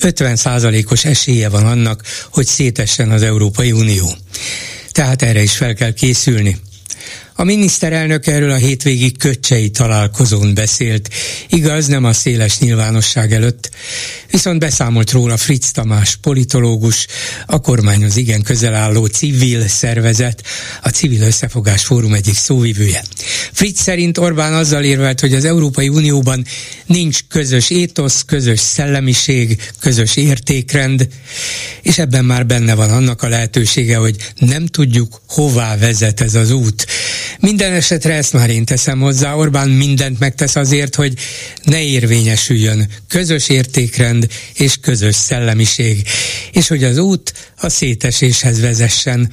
50%-os esélye van annak, hogy szétessen az Európai Unió. Tehát erre is fel kell készülni. A miniszterelnök erről a hétvégi köcsei találkozón beszélt, igaz, nem a széles nyilvánosság előtt, viszont beszámolt róla Fritz Tamás politológus, a kormányhoz igen közel álló civil szervezet, a Civil Összefogás Fórum egyik szóvivője. Fritz szerint Orbán azzal érvelt, hogy az Európai Unióban nincs közös étosz, közös szellemiség, közös értékrend, és ebben már benne van annak a lehetősége, hogy nem tudjuk, hová vezet ez az út. Minden esetre ezt már én teszem hozzá, Orbán mindent megtesz azért, hogy ne érvényesüljön közös értékrend és közös szellemiség, és hogy az út a széteséshez vezessen.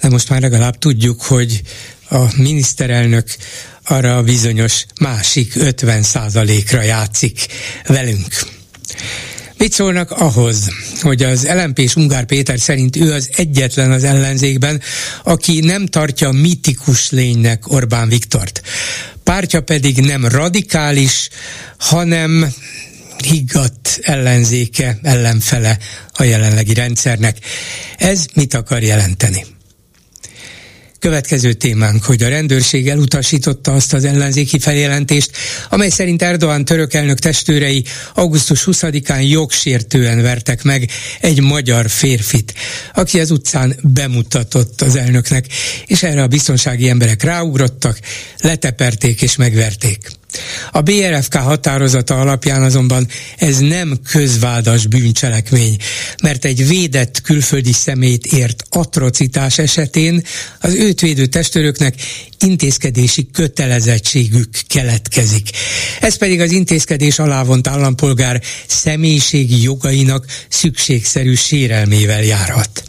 De most már legalább tudjuk, hogy a miniszterelnök arra a bizonyos másik 50 ra játszik velünk. Mit szólnak ahhoz, hogy az lmp és Ungár Péter szerint ő az egyetlen az ellenzékben, aki nem tartja mitikus lénynek Orbán Viktort. Pártja pedig nem radikális, hanem higgadt ellenzéke, ellenfele a jelenlegi rendszernek. Ez mit akar jelenteni? Következő témánk, hogy a rendőrség elutasította azt az ellenzéki feljelentést, amely szerint Erdoğan török elnök testőrei augusztus 20-án jogsértően vertek meg egy magyar férfit, aki az utcán bemutatott az elnöknek, és erre a biztonsági emberek ráugrottak, leteperték és megverték. A BRFK határozata alapján azonban ez nem közvádas bűncselekmény, mert egy védett külföldi szemét ért atrocitás esetén az őt védő testőröknek intézkedési kötelezettségük keletkezik. Ez pedig az intézkedés alávont állampolgár személyiségi jogainak szükségszerű sérelmével járhat.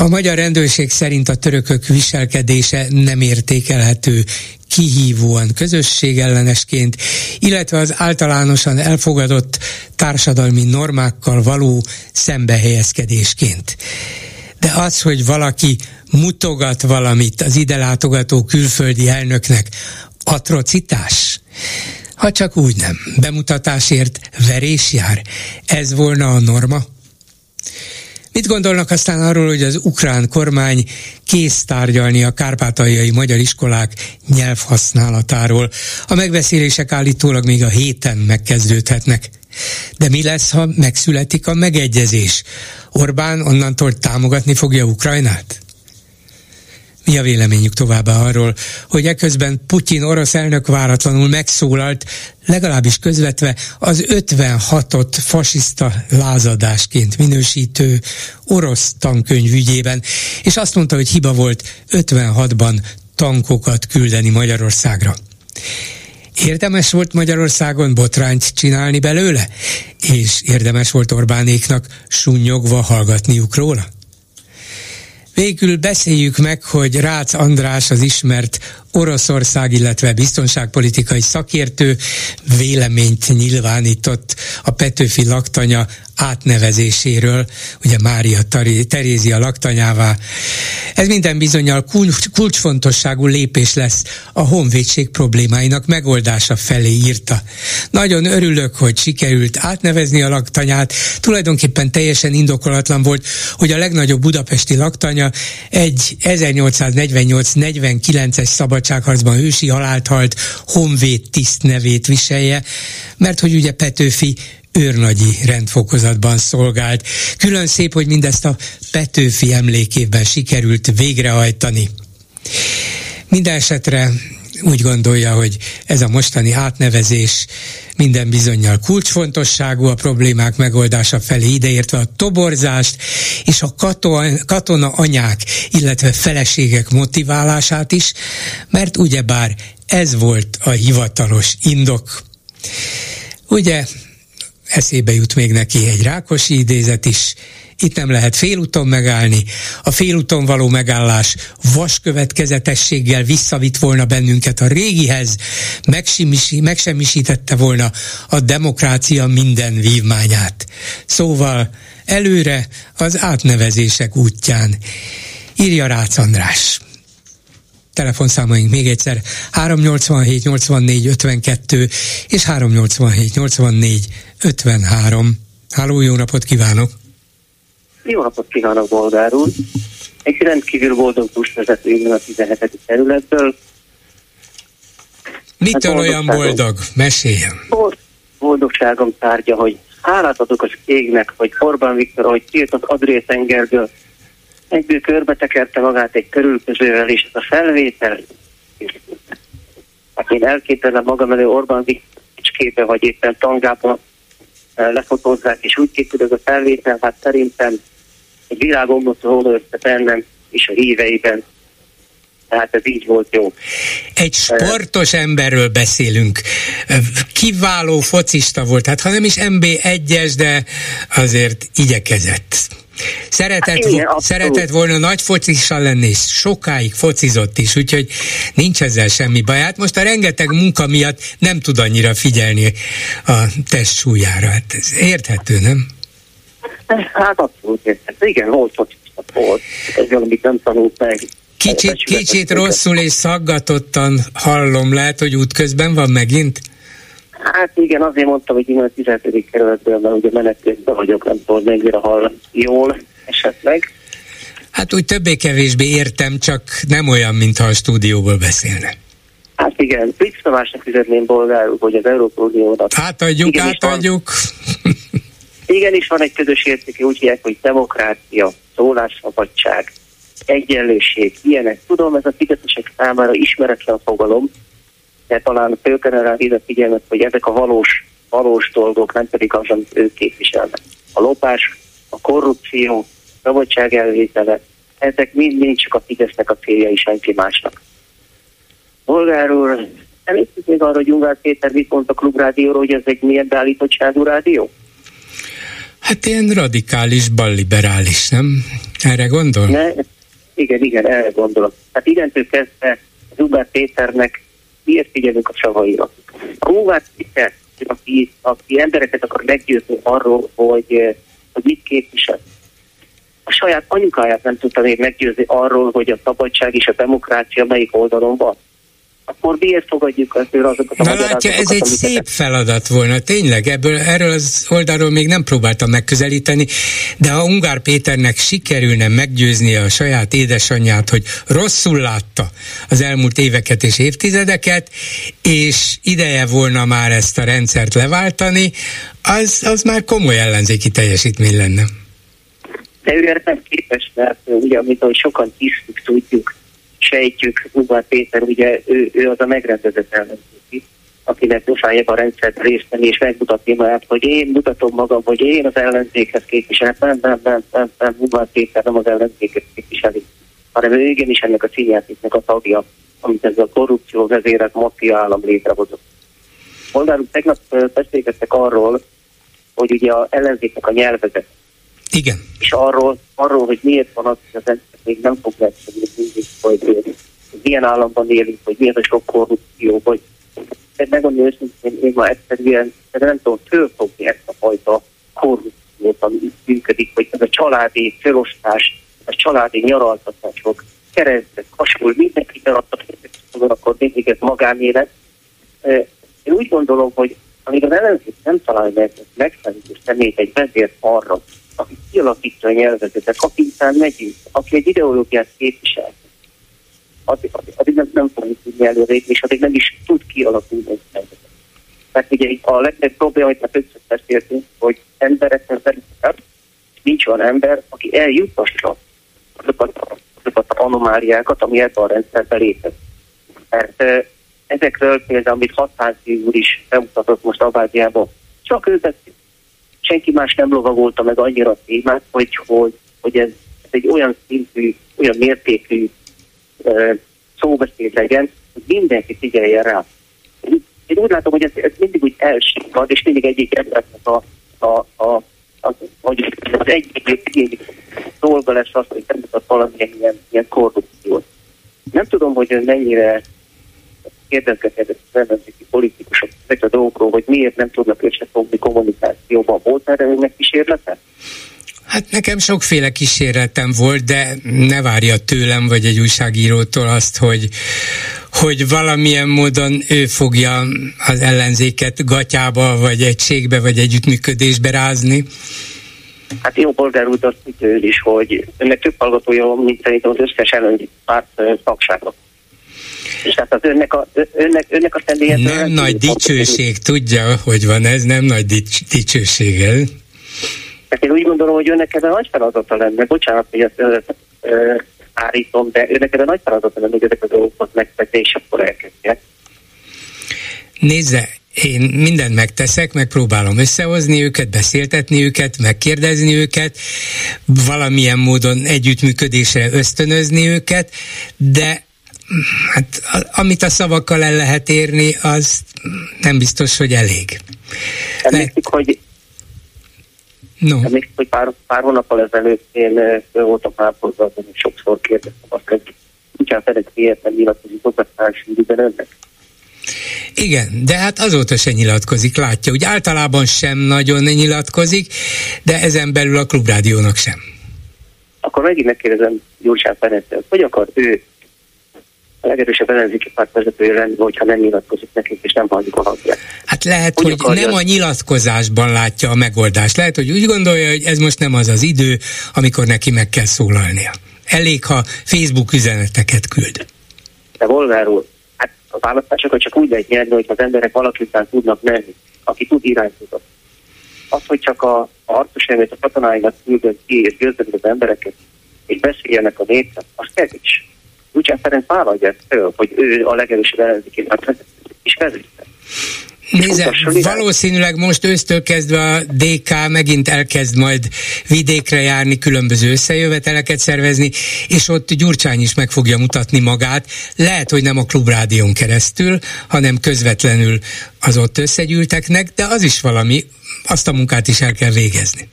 A magyar rendőrség szerint a törökök viselkedése nem értékelhető kihívóan közösségellenesként, illetve az általánosan elfogadott társadalmi normákkal való szembehelyezkedésként. De az, hogy valaki mutogat valamit az ide látogató külföldi elnöknek, atrocitás? Ha csak úgy nem, bemutatásért verés jár, ez volna a norma? Mit gondolnak aztán arról, hogy az ukrán kormány kész tárgyalni a kárpátaljai magyar iskolák nyelvhasználatáról? A megbeszélések állítólag még a héten megkezdődhetnek. De mi lesz, ha megszületik a megegyezés? Orbán onnantól támogatni fogja Ukrajnát? Mi a véleményük továbbá arról, hogy eközben Putyin orosz elnök váratlanul megszólalt, legalábbis közvetve az 56-ot fasiszta lázadásként minősítő orosz tankönyv ügyében, és azt mondta, hogy hiba volt 56-ban tankokat küldeni Magyarországra. Érdemes volt Magyarországon botrányt csinálni belőle? És érdemes volt Orbánéknak sunnyogva hallgatniuk róla? Végül beszéljük meg, hogy Rácz András az ismert Oroszország, illetve biztonságpolitikai szakértő véleményt nyilvánított a Petőfi laktanya átnevezéséről, ugye Mária Terézia laktanyává. Ez minden bizonyal kulcs, kulcsfontosságú lépés lesz a honvédség problémáinak megoldása felé írta. Nagyon örülök, hogy sikerült átnevezni a laktanyát. Tulajdonképpen teljesen indokolatlan volt, hogy a legnagyobb budapesti laktanya egy 1848-49-es szabadságharcban ősi halált halt honvéd tiszt nevét viselje, mert hogy ugye Petőfi őrnagyi rendfokozatban szolgált. Külön szép, hogy mindezt a Petőfi emlékében sikerült végrehajtani. Minden esetre úgy gondolja, hogy ez a mostani átnevezés minden bizonyal kulcsfontosságú a problémák megoldása felé, ideértve a toborzást és a katona, anyák, illetve feleségek motiválását is, mert ugyebár ez volt a hivatalos indok. Ugye eszébe jut még neki egy Rákosi idézet is, itt nem lehet félúton megállni. A félúton való megállás vaskövetkezetességgel visszavitt volna bennünket a régihez, megsemmisítette volna a demokrácia minden vívmányát. Szóval előre az átnevezések útján. Írja Rácz András telefonszámaink még egyszer 387 84 52 és 387 84 53. Háló, jó napot kívánok! Jó napot kívánok, Bolgár úr! Egy rendkívül boldog buszvezető a 17. területből. Mitől hát olyan boldog? Meséljen! Boldogságom tárgya, hogy hálát adok az égnek, hogy Orbán Viktor, hogy tiltott Adré tengerből, egyből körbe tekerte magát egy körülközővel, és ez a felvétel, hát én elképzelem magam elő Orbán Viktor képe, vagy éppen tangában eh, lefotózzák, és úgy készül ez a felvétel, hát szerintem egy világomlott volna össze bennem és a híveiben. Tehát ez így volt jó. Egy sportos emberről beszélünk. Kiváló focista volt, hát ha nem is MB1-es, de azért igyekezett. Szeretett, hát igen, vo- szeretett volna nagy focisa lenni, és sokáig focizott is, úgyhogy nincs ezzel semmi baj. Hát most a rengeteg munka miatt nem tud annyira figyelni a test súlyára. Hát ez érthető, nem? Hát abszolút érthető. Igen, volt focista, volt. Ez valamit nem tanult meg. Kicsit, kicsit rosszul és szaggatottan hallom, lehet, hogy útközben van megint? Hát igen, azért mondtam, hogy én a 17. kerületből, mert ugye menetközben vagyok, nem tudom, mennyire hall jól esetleg. Hát úgy többé-kevésbé értem, csak nem olyan, mintha a stúdióból beszélne. Hát igen, Fritz Tamásnak fizetném bolgárul, hogy az Európai Uniónak. Átadjuk, átadjuk. Igen, is van egy közös értéke, úgy hívják, hogy demokrácia, szólásszabadság, egyenlőség, ilyenek. Tudom, ez a fideszesek számára ismeretlen fogalom, de talán föl kellene rá ide figyelmet, hogy ezek a valós, valós dolgok, nem pedig az, amit ők képviselnek. A lopás, a korrupció, szabadság elvétele, ezek mind-mind csak a Fidesznek a célja is senki másnak. Bolgár úr, emlékszik még arra, hogy Ungár Péter mit mondta a klubrádióról, hogy ez egy milyen beállítottságú rádió? Hát ilyen radikális, balliberális, nem? Erre gondol? Ne, igen, igen, erre gondolok. Hát identől kezdve Zubár Péternek miért figyelünk a szavaira? A Zubár Péter, aki, aki embereket akar meggyőzni arról, hogy, hogy mit képvisel. A saját anyukáját nem tudta még meggyőzni arról, hogy a szabadság és a demokrácia melyik oldalon van akkor miért fogadjuk azért azokat a Na látja, ez egy szép feladat volna, tényleg, ebből, erről az oldalról még nem próbáltam megközelíteni, de ha Ungár Péternek sikerülne meggyőzni a saját édesanyját, hogy rosszul látta az elmúlt éveket és évtizedeket, és ideje volna már ezt a rendszert leváltani, az, az már komoly ellenzéki teljesítmény lenne. De ő erre nem képes, mert ugye, amit sokan tisztük, tudjuk, sejtjük, Ugár Péter, ugye ő, ő az a megrendezett ellenzéki, akinek muszáj a rendszert részt venni és megmutatni magát, hogy én mutatom magam, hogy én az ellenzékhez képviselem. Nem, nem, nem, nem, nem, Ugár Péter nem az ellenzéket képviseli, hanem ő igenis ennek a színjátéknek a tagja, amit ez a korrupció vezérek maffia állam létrehozott. Moldáruk tegnap beszélgettek arról, hogy ugye az ellenzéknek a nyelvezet. Igen. És arról, arról, hogy miért van az, hogy az még nem fog megszabni mindig, hogy milyen államban élünk, hogy milyen a sok korrupció, vagy megmondani őszintén, én ma egyszerűen nem tudom fölfogni ezt a fajta korrupciót, ami itt működik, hogy ez a családi felosztás, a családi nyaraltatások, keresztek, hasonló, mindenki nyaraltatások, akkor mindig ez magánélet. Én úgy gondolom, hogy amíg az ellenzék nem találja meg megfelelő személyt egy vezért arra, aki kialakítja a nyelvezetet, aki után megyünk, aki egy ideológiát képvisel, addig, addig, addig nem, nem fogjuk tudni előrépni, és addig nem is tud kialakulni egy nyelvezet. Tehát ugye a legnagyobb probléma, amit már többször beszéltünk, hogy embereknek szerintem nincs olyan ember, aki eljutassa azokat, azokat a anomáliákat, ami ebben a rendszerbe lépett. Mert ezekről például, amit Hatházi úr is bemutatott most Abáziában, csak ő beszél senki más nem lovagolta meg annyira a témát, hogy, hogy, hogy ez, ez egy olyan szintű, olyan mértékű uh, szóbeszéd legyen, hogy mindenki figyeljen rá. Én úgy látom, hogy ez, ez mindig úgy elsikad, és mindig egyik embernek a egyik dolga lesz az, hogy bemutat valamilyen ilyen, ilyen korrupciót. Nem tudom, hogy ön mennyire kérdezgetett az ellenzéki politikusok ezek a dolgokról, hogy miért nem tudnak összefogni kommunikációban. Volt erre önnek kísérlete? Hát nekem sokféle kísérletem volt, de ne várja tőlem, vagy egy újságírótól azt, hogy, hogy valamilyen módon ő fogja az ellenzéket gatyába, vagy egységbe, vagy együttműködésbe rázni. Hát jó polgár úr, azt is, hogy önnek több hallgatója van, mint szerintem az összes ellenzéki párt tagsága. És hát az önnek a, önnek, önnek a személye... Nem nagy dicsőség, tudja, hogy van ez, nem nagy dics, dicsőség ez. Hát én úgy gondolom, hogy önnek a nagy feladata lenne. Bocsánat, hogy ezt ö, ö, árítom, de önnek ez a nagy feladata lenne, hogy ezek a dolgokat megtegye, és akkor elkezdje. Nézze, én mindent megteszek, megpróbálom összehozni őket, beszéltetni őket, megkérdezni őket, valamilyen módon együttműködésre ösztönözni őket, de hát amit a szavakkal el lehet érni, az nem biztos, hogy elég. Emlékszik, hogy No. Emlékszik, hogy pár, pár hónappal ezelőtt én voltam ápolva, hogy sokszor kérdeztem azt, hogy Kucsán Ferenc miért nem nyilatkozik oktatási időben önnek. Igen, de hát azóta se nyilatkozik, látja. Úgy általában sem nagyon nyilatkozik, de ezen belül a klubrádiónak sem. Akkor megint megkérdezem Gyurcsán Ferencet, hogy akar ő a legerősebb ellenzéki párt vezetője lenni, hogyha nem nyilatkozik nekünk, és nem halljuk a hangját. Hát lehet, hogy, hogy nem a nyilatkozásban látja a megoldást. Lehet, hogy úgy gondolja, hogy ez most nem az az idő, amikor neki meg kell szólalnia. Elég, ha Facebook üzeneteket küld. De Volgár úr, hát a választásokat csak úgy lehet nyerni, hogy az emberek valaki után tudnak menni, aki tud irányítani. Az, hogy csak a, a harcos a katonáinak küldön ki, és győződik az embereket, és beszéljenek a népet, az kevés. Lucsán Ferenc vállalja ezt föl, hogy ő a legerősebb ellenzéki és vezette. Nézze, valószínűleg most ősztől kezdve a DK megint elkezd majd vidékre járni, különböző összejöveteleket szervezni, és ott Gyurcsány is meg fogja mutatni magát. Lehet, hogy nem a klubrádión keresztül, hanem közvetlenül az ott összegyűlteknek, de az is valami, azt a munkát is el kell végezni.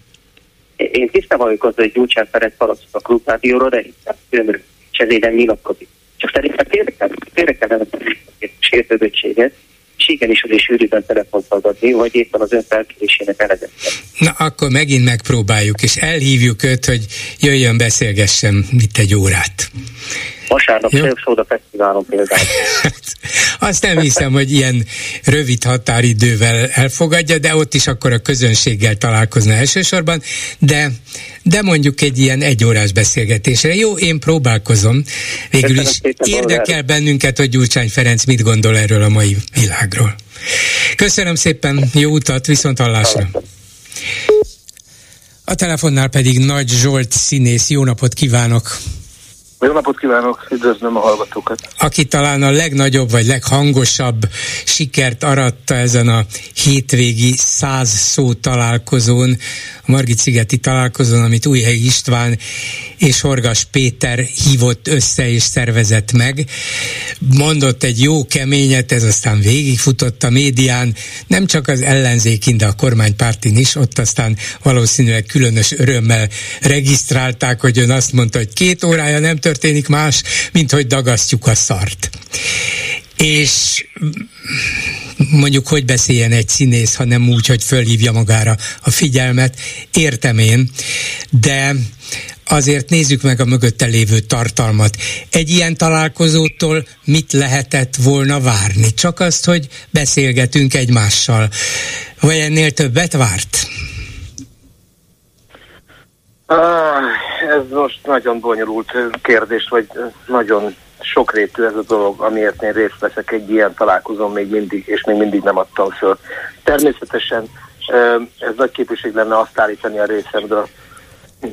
Én tisztában vagyok az, hogy Gyurcsány Ferenc a klubrádióra, de inkább nem nyilatkozik. Csak szerintem félre kellene sértődöttséget, és igenis az is sűrűben telefont adni, hogy éppen az ön felkérésének eredetlen. Na akkor megint megpróbáljuk, és elhívjuk őt, hogy jöjjön, beszélgessem itt egy órát. Vasárnap Szélszóda Fesztiválon például. Azt nem hiszem, hogy ilyen rövid határidővel elfogadja, de ott is akkor a közönséggel találkozna elsősorban, de, de mondjuk egy ilyen egyórás beszélgetésre. Jó, én próbálkozom. Végül is érdekel bennünket, hogy Gyurcsány Ferenc mit gondol erről a mai világról. Köszönöm szépen, jó utat, viszont hallásra. A telefonnál pedig Nagy Zsolt színész, jó napot kívánok! Jó napot kívánok, üdvözlöm a hallgatókat. Aki talán a legnagyobb vagy leghangosabb sikert aratta ezen a hétvégi száz szó találkozón, a Margit-szigeti találkozón, amit Újhely István és Horgas Péter hívott össze és szervezett meg. Mondott egy jó keményet, ez aztán végigfutott a médián, nem csak az ellenzékin, de a kormánypártin is, ott aztán valószínűleg különös örömmel regisztrálták, hogy ön azt mondta, hogy két órája nem történik más, mint hogy dagasztjuk a szart. És mondjuk hogy beszéljen egy színész, hanem úgy, hogy fölhívja magára a figyelmet, értem én, de azért nézzük meg a mögötte lévő tartalmat. Egy ilyen találkozótól mit lehetett volna várni? Csak azt, hogy beszélgetünk egymással. Vagy ennél többet várt? Ah, ez most nagyon bonyolult kérdés, vagy nagyon sokrétű ez a dolog, amiért én részt veszek egy ilyen találkozón még mindig, és még mindig nem adtam föl. Természetesen ez nagy képviség lenne azt állítani a részemről,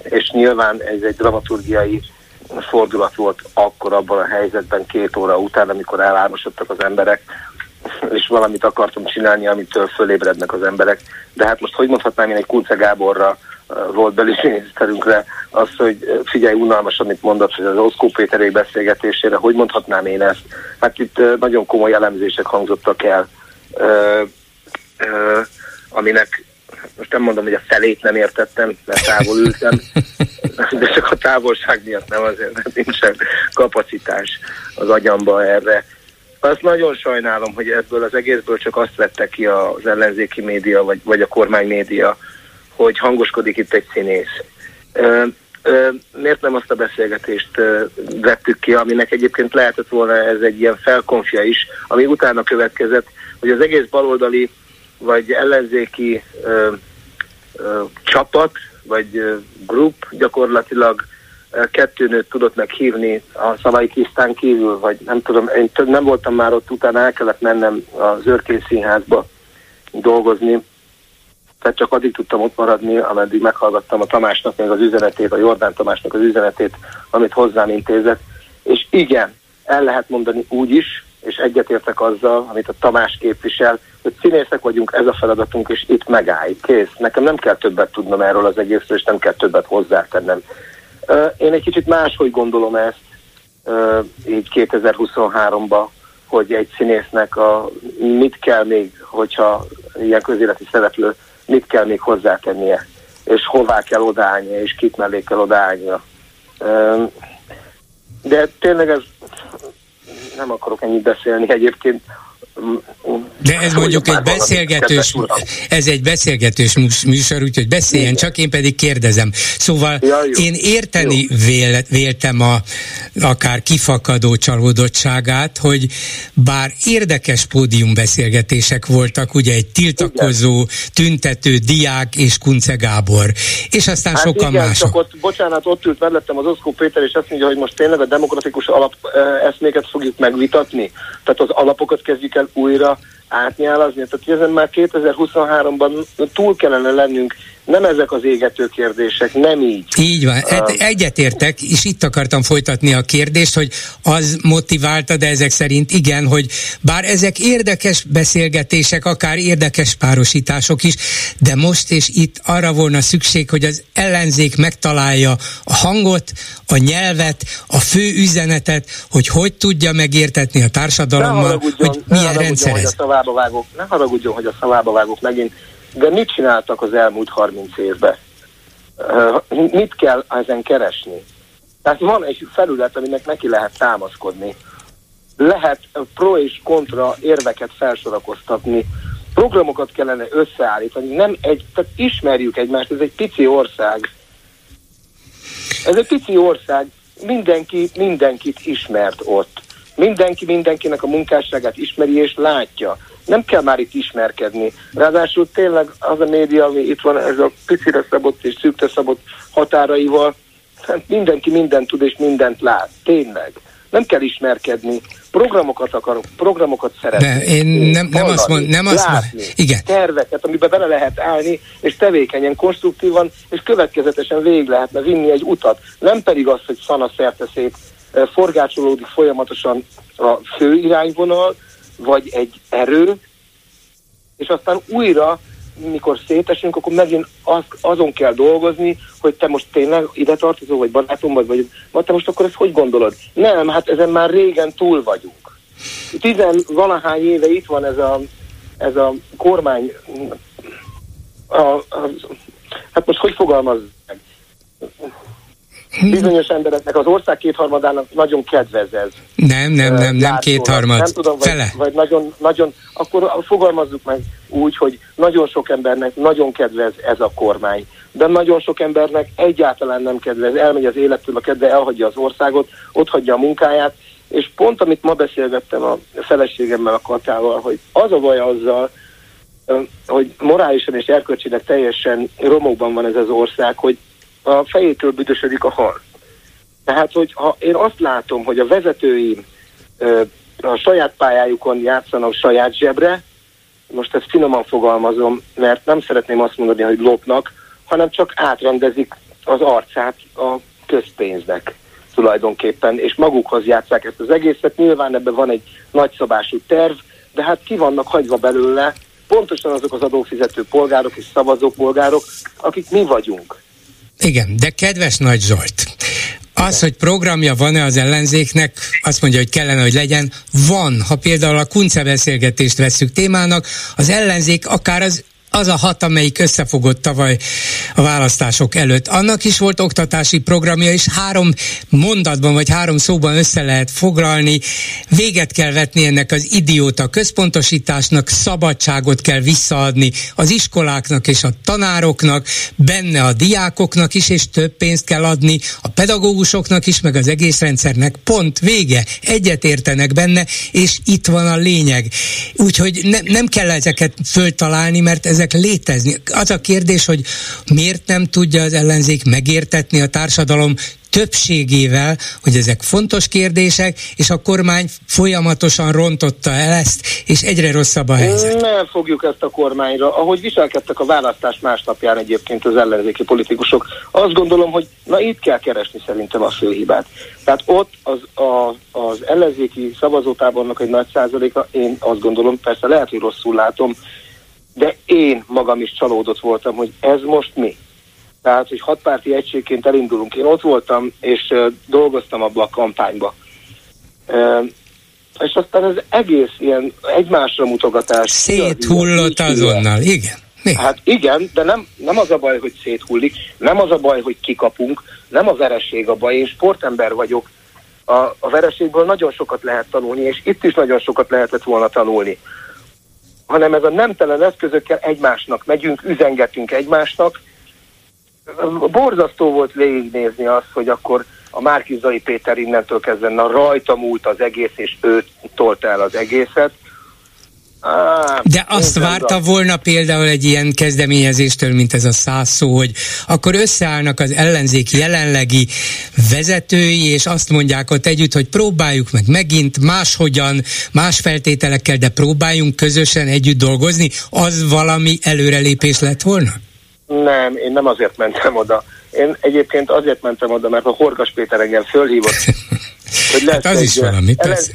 és nyilván ez egy dramaturgiai fordulat volt akkor abban a helyzetben két óra után, amikor elálmosodtak az emberek, és valamit akartam csinálni, amitől fölébrednek az emberek. De hát most hogy mondhatnám én egy Kunce Gáborra, volt belügyminiszterünkre az, hogy figyelj unalmas, amit mondott, hogy az Oszkó Péterék beszélgetésére, hogy mondhatnám én ezt? Hát itt nagyon komoly elemzések hangzottak el, aminek most nem mondom, hogy a felét nem értettem, mert távol ültem, de csak a távolság miatt nem azért, mert nincsen kapacitás az agyamba erre. Azt nagyon sajnálom, hogy ebből az egészből csak azt vette ki az ellenzéki média, vagy, vagy a kormány média, hogy hangoskodik itt egy színész. Ö, ö, miért nem azt a beszélgetést ö, vettük ki, aminek egyébként lehetett volna ez egy ilyen felkonfja is, ami utána következett, hogy az egész baloldali vagy ellenzéki ö, ö, csapat, vagy ö, grup gyakorlatilag kettő nőt tudott meghívni a szavai tisztán kívül, vagy nem tudom, én nem voltam már ott, utána el kellett mennem az Örkény Színházba dolgozni, tehát csak addig tudtam ott maradni, ameddig meghallgattam a Tamásnak még az üzenetét, a Jordán Tamásnak az üzenetét, amit hozzám intézett. És igen, el lehet mondani úgy is, és egyetértek azzal, amit a Tamás képvisel, hogy színészek vagyunk, ez a feladatunk, és itt megáll, kész. Nekem nem kell többet tudnom erről az egészről, és nem kell többet hozzátennem. Én egy kicsit máshogy gondolom ezt, így 2023-ban, hogy egy színésznek a, mit kell még, hogyha ilyen közéleti szereplő, mit kell még hozzátennie, és hová kell odállnia, és kit mellé kell odállnia. De tényleg ez nem akarok ennyit beszélni egyébként. De ez mondjuk egy beszélgetős, ez egy beszélgetős műsor, úgyhogy beszéljen, Igen. csak én pedig kérdezem. Szóval ja, én érteni vél, véltem a akár kifakadó csalódottságát, hogy bár érdekes pódiumbeszélgetések voltak, ugye egy tiltakozó, igen. tüntető diák és Kunce Gábor, és aztán hát sokan igen, mások. Csak ott, bocsánat, ott ült mellettem az Oszkó Péter, és azt mondja, hogy most tényleg a demokratikus alap eszméket fogjuk megvitatni, tehát az alapokat kezdjük el kell újra átnyálazni. Tehát ezen már 2023-ban túl kellene lennünk, nem ezek az égető kérdések, nem így. Így van, uh, egyetértek, és itt akartam folytatni a kérdést, hogy az motiválta, de ezek szerint igen, hogy bár ezek érdekes beszélgetések, akár érdekes párosítások is, de most és itt arra volna szükség, hogy az ellenzék megtalálja a hangot, a nyelvet, a fő üzenetet, hogy hogy tudja megértetni a társadalommal, hogy milyen rendszer ez. Hogy a vágok, ne haragudjon, hogy a szavába vágok megint de mit csináltak az elmúlt 30 évben? Mit kell ezen keresni? Tehát van egy felület, aminek neki lehet támaszkodni. Lehet pro és kontra érveket felsorakoztatni, programokat kellene összeállítani, nem egy, tehát ismerjük egymást, ez egy pici ország. Ez egy pici ország, mindenki mindenkit ismert ott. Mindenki mindenkinek a munkásságát ismeri és látja nem kell már itt ismerkedni. Ráadásul tényleg az a média, ami itt van, ez a picire szabott és szűkte szabott határaival, hát mindenki mindent tud és mindent lát. Tényleg. Nem kell ismerkedni. Programokat akarok, programokat szeretnék. De én nem, nem azt mondom, nem azt látni, igen. Terveket, amiben bele lehet állni, és tevékenyen, konstruktívan, és következetesen végig lehetne vinni egy utat. Nem pedig az, hogy szana szerte szét eh, forgácsolódik folyamatosan a fő irányvonal, vagy egy erő, és aztán újra, mikor szétesünk, akkor megint az, azon kell dolgozni, hogy te most tényleg ide tartozol, vagy barátom vagy, vagy, vagy te most akkor ezt hogy gondolod? Nem, hát ezen már régen túl vagyunk. Tizen valahány éve itt van ez a, ez a kormány, a, a, hát most hogy fogalmaz meg? Bizonyos embereknek, az ország kétharmadának nagyon kedvez ez. Nem, nem, nem, nem kétharmad. Nem tudom, vagy, Fele. vagy nagyon, nagyon, akkor fogalmazzuk meg úgy, hogy nagyon sok embernek nagyon kedvez ez a kormány. De nagyon sok embernek egyáltalán nem kedvez, elmegy az élettől a kedve, elhagyja az országot, ott hagyja a munkáját, és pont amit ma beszélgettem a feleségemmel, a Katával, hogy az a baj azzal, hogy morálisan és erkölcsileg teljesen romokban van ez az ország, hogy a fejétől büdösödik a hal. Tehát, hogy ha én azt látom, hogy a vezetőim a saját pályájukon játszanak saját zsebre, most ezt finoman fogalmazom, mert nem szeretném azt mondani, hogy lopnak, hanem csak átrendezik az arcát a közpénznek tulajdonképpen, és magukhoz játszák ezt az egészet. Nyilván ebben van egy nagyszabású terv, de hát ki vannak hagyva belőle pontosan azok az adófizető polgárok és szavazó polgárok, akik mi vagyunk. Igen, de kedves Nagy Zsolt, az, hogy programja van-e az ellenzéknek, azt mondja, hogy kellene, hogy legyen, van. Ha például a kunce beszélgetést veszük témának, az ellenzék akár az az a hat, amelyik összefogott tavaly a választások előtt. Annak is volt oktatási programja, és három mondatban vagy három szóban össze lehet foglalni. Véget kell vetni ennek az idióta központosításnak, szabadságot kell visszaadni az iskoláknak és a tanároknak, benne a diákoknak is, és több pénzt kell adni a pedagógusoknak is, meg az egész rendszernek. Pont, vége. Egyet értenek benne, és itt van a lényeg. Úgyhogy ne, nem kell ezeket föltalálni, mert ezek létezni. Az a kérdés, hogy miért nem tudja az ellenzék megértetni a társadalom többségével, hogy ezek fontos kérdések, és a kormány folyamatosan rontotta el ezt, és egyre rosszabb a helyzet. Nem fogjuk ezt a kormányra. Ahogy viselkedtek a választás másnapján egyébként az ellenzéki politikusok, azt gondolom, hogy na itt kell keresni szerintem a főhibát. Tehát ott az, a, az ellenzéki szavazótábornak egy nagy százaléka, én azt gondolom, persze lehet, hogy rosszul látom, de én magam is csalódott voltam, hogy ez most mi? Tehát, hogy hatpárti egységként elindulunk. Én ott voltam, és uh, dolgoztam abba a kampányba. Uh, és aztán az egész ilyen egymásra mutogatás. Széthullott azonnal, igen. Mi? Hát igen, de nem, nem az a baj, hogy széthullik, nem az a baj, hogy kikapunk, nem a vereség a baj, én sportember vagyok, a, a vereségből nagyon sokat lehet tanulni, és itt is nagyon sokat lehetett volna tanulni. Hanem ez a nemtelen eszközökkel egymásnak megyünk, üzengetünk egymásnak, borzasztó volt végignézni azt, hogy akkor a Márkizai Péter innentől kezdve na, rajta múlt az egész, és ő tolta el az egészet. De azt várta volna például egy ilyen kezdeményezéstől, mint ez a száz szó, hogy akkor összeállnak az ellenzék jelenlegi vezetői, és azt mondják ott együtt, hogy próbáljuk meg megint máshogyan, más feltételekkel, de próbáljunk közösen együtt dolgozni, az valami előrelépés lett volna? Nem, én nem azért mentem oda. Én egyébként azért mentem oda, mert a Horgas Péter engem fölhívott, hogy lesz hát az egy, is valami, persze.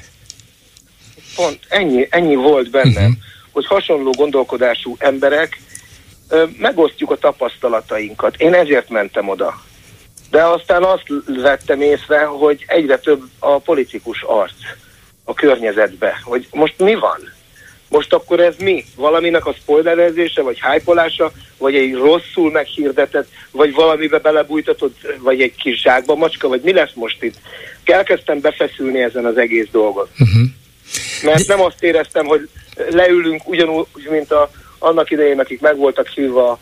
Pont ennyi, ennyi volt bennem, uh-huh. hogy hasonló gondolkodású emberek ö, megosztjuk a tapasztalatainkat. Én ezért mentem oda. De aztán azt vettem észre, hogy egyre több a politikus arc a környezetbe, hogy most mi van? Most akkor ez mi? Valaminek a spoilerezése, vagy hypolása, vagy egy rosszul meghirdetett, vagy valamibe belebújtatott, vagy egy kis zsákba macska, vagy mi lesz most itt? Elkezdtem befeszülni ezen az egész dolgot. Uh-huh. Mert nem azt éreztem, hogy leülünk ugyanúgy, mint a, annak idején, akik meg voltak szülve a,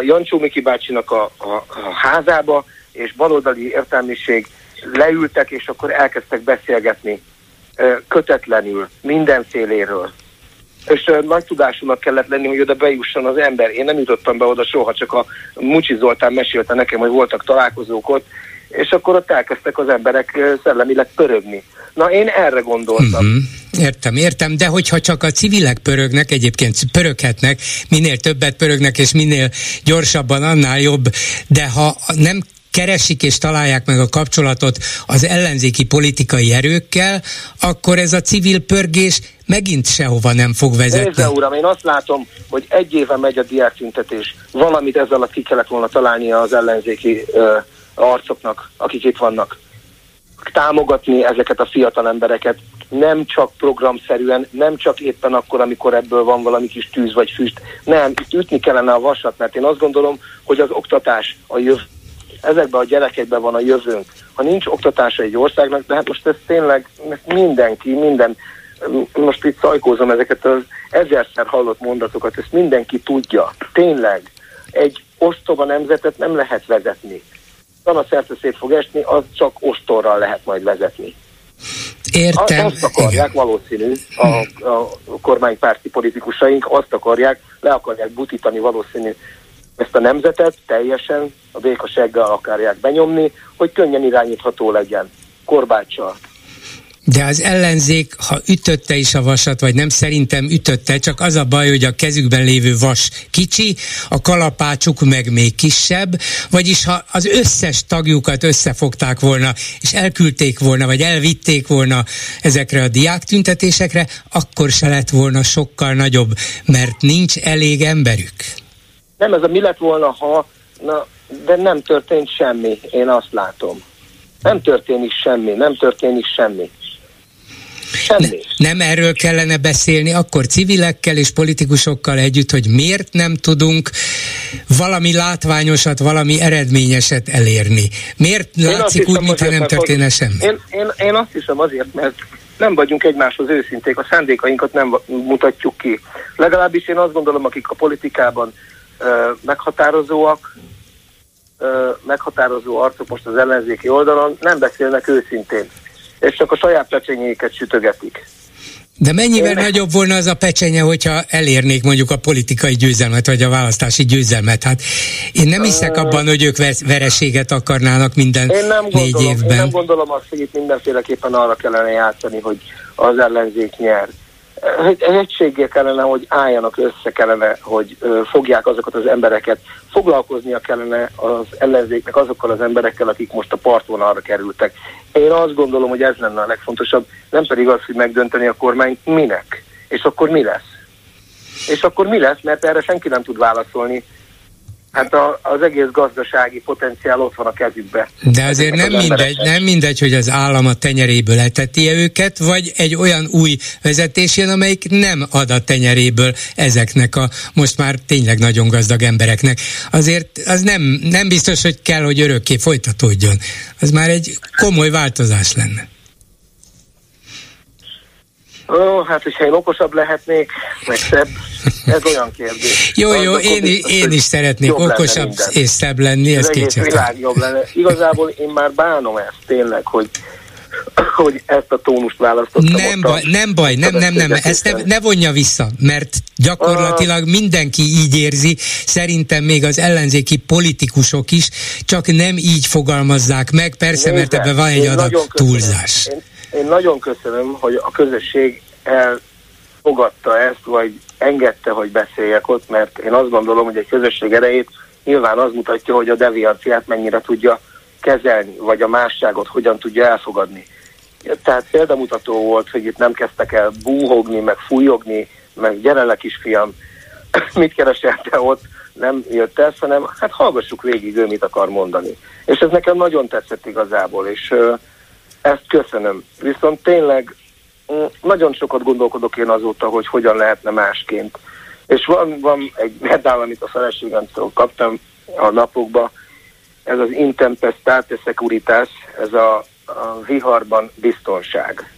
Jancsó Miki bácsinak a, a, a házába, és baloldali értelmiség leültek, és akkor elkezdtek beszélgetni kötetlenül, mindenféléről és nagy tudásúnak kellett lenni, hogy oda bejusson az ember. Én nem jutottam be oda soha, csak a Mucsi Zoltán mesélte nekem, hogy voltak találkozók ott, és akkor ott elkezdtek az emberek szellemileg pörögni. Na én erre gondoltam. Uh-huh. Értem, értem, de hogyha csak a civilek pörögnek, egyébként pöröghetnek, minél többet pörögnek, és minél gyorsabban, annál jobb, de ha nem keresik és találják meg a kapcsolatot az ellenzéki politikai erőkkel, akkor ez a civil pörgés megint sehova nem fog vezetni. Nézze, uram, én azt látom, hogy egy éve megy a diáktüntetés. Valamit ezzel alatt ki kellett volna találni az ellenzéki ö, arcoknak, akik itt vannak. Támogatni ezeket a fiatal embereket, nem csak programszerűen, nem csak éppen akkor, amikor ebből van valami kis tűz vagy füst. Nem, itt ütni kellene a vasat, mert én azt gondolom, hogy az oktatás a jövő ezekben a gyerekekben van a jövőnk. Ha nincs oktatása egy országnak, de hát most ez tényleg mindenki, minden, most itt szajkózom ezeket az ezerszer hallott mondatokat, ezt mindenki tudja. Tényleg, egy ostoba nemzetet nem lehet vezetni. Tana szerte szét fog esni, az csak ostorral lehet majd vezetni. Értem. Azt akarják, Igen. valószínű, a, a kormánypárti politikusaink azt akarják, le akarják butítani valószínű ezt a nemzetet teljesen a békassággal akarják benyomni, hogy könnyen irányítható legyen korbáccsal. De az ellenzék, ha ütötte is a vasat, vagy nem, szerintem ütötte, csak az a baj, hogy a kezükben lévő vas kicsi, a kalapácsuk meg még kisebb, vagyis ha az összes tagjukat összefogták volna, és elküldték volna, vagy elvitték volna ezekre a diáktüntetésekre, akkor se lett volna sokkal nagyobb, mert nincs elég emberük. Nem, ez a mi lett volna, ha, na, de nem történt semmi, én azt látom. Nem történik semmi, nem történik semmi. Ne, nem erről kellene beszélni akkor civilekkel és politikusokkal együtt, hogy miért nem tudunk valami látványosat, valami eredményeset elérni. Miért én látszik úgy, mintha nem történne semmi? Én, én, én azt hiszem azért, mert nem vagyunk egymáshoz őszinték, a szándékainkat nem mutatjuk ki. Legalábbis én azt gondolom, akik a politikában ö, meghatározóak, ö, meghatározó arcok most az ellenzéki oldalon nem beszélnek őszintén, és csak a saját pecsenyéket sütögetik. De mennyivel Én... nagyobb volna az a pecsenye, hogyha elérnék mondjuk a politikai győzelmet, vagy a választási győzelmet? Hát én nem hiszek abban, hogy ők vereséget akarnának minden én nem négy gondolom, évben. Én nem gondolom azt, hogy itt mindenféleképpen arra kellene játszani, hogy az ellenzék nyer egységgé kellene, hogy álljanak össze kellene, hogy fogják azokat az embereket, foglalkoznia kellene az ellenzéknek azokkal az emberekkel, akik most a partvonalra kerültek. Én azt gondolom, hogy ez lenne a legfontosabb, nem pedig az, hogy megdönteni a kormányt minek, és akkor mi lesz. És akkor mi lesz, mert erre senki nem tud válaszolni, Hát a, az egész gazdasági potenciál ott van a kezükbe. De azért nem mindegy, nem mindegy, hogy az állam a tenyeréből eteti őket, vagy egy olyan új vezetés jön, amelyik nem ad a tenyeréből ezeknek a most már tényleg nagyon gazdag embereknek. Azért az nem, nem biztos, hogy kell, hogy örökké folytatódjon. Az már egy komoly változás lenne. Ó, hát hogyha én okosabb lehetnék, meg szebb, ez olyan kérdés. jó, jó, én, biztos, én is szeretnék okosabb és szebb lenni, ez kétségtelen. jobb lenne. Igazából én már bánom ezt tényleg, hogy hogy ezt a tónust választottam. Nem baj, nem baj, nem, nem, nem, ezt ne, ne vonja vissza, mert gyakorlatilag mindenki így érzi, szerintem még az ellenzéki politikusok is, csak nem így fogalmazzák meg, persze, Nézze, mert ebben van egy adat túlzás. Én, én nagyon köszönöm, hogy a közösség elfogadta ezt, vagy engedte, hogy beszéljek ott, mert én azt gondolom, hogy egy közösség erejét nyilván az mutatja, hogy a devianciát mennyire tudja kezelni, vagy a másságot hogyan tudja elfogadni. Tehát példamutató volt, hogy itt nem kezdtek el búhogni, meg fújogni, meg gyere le kisfiam, mit keresel te ott, nem jött el, hanem hát hallgassuk végig ő mit akar mondani. És ez nekem nagyon tetszett igazából, és uh, ezt köszönöm. Viszont tényleg mm, nagyon sokat gondolkodok én azóta, hogy hogyan lehetne másként. És van, van egy medál, amit a feleségemtől kaptam a napokba, ez az intempestate securitás, ez a, a viharban biztonság.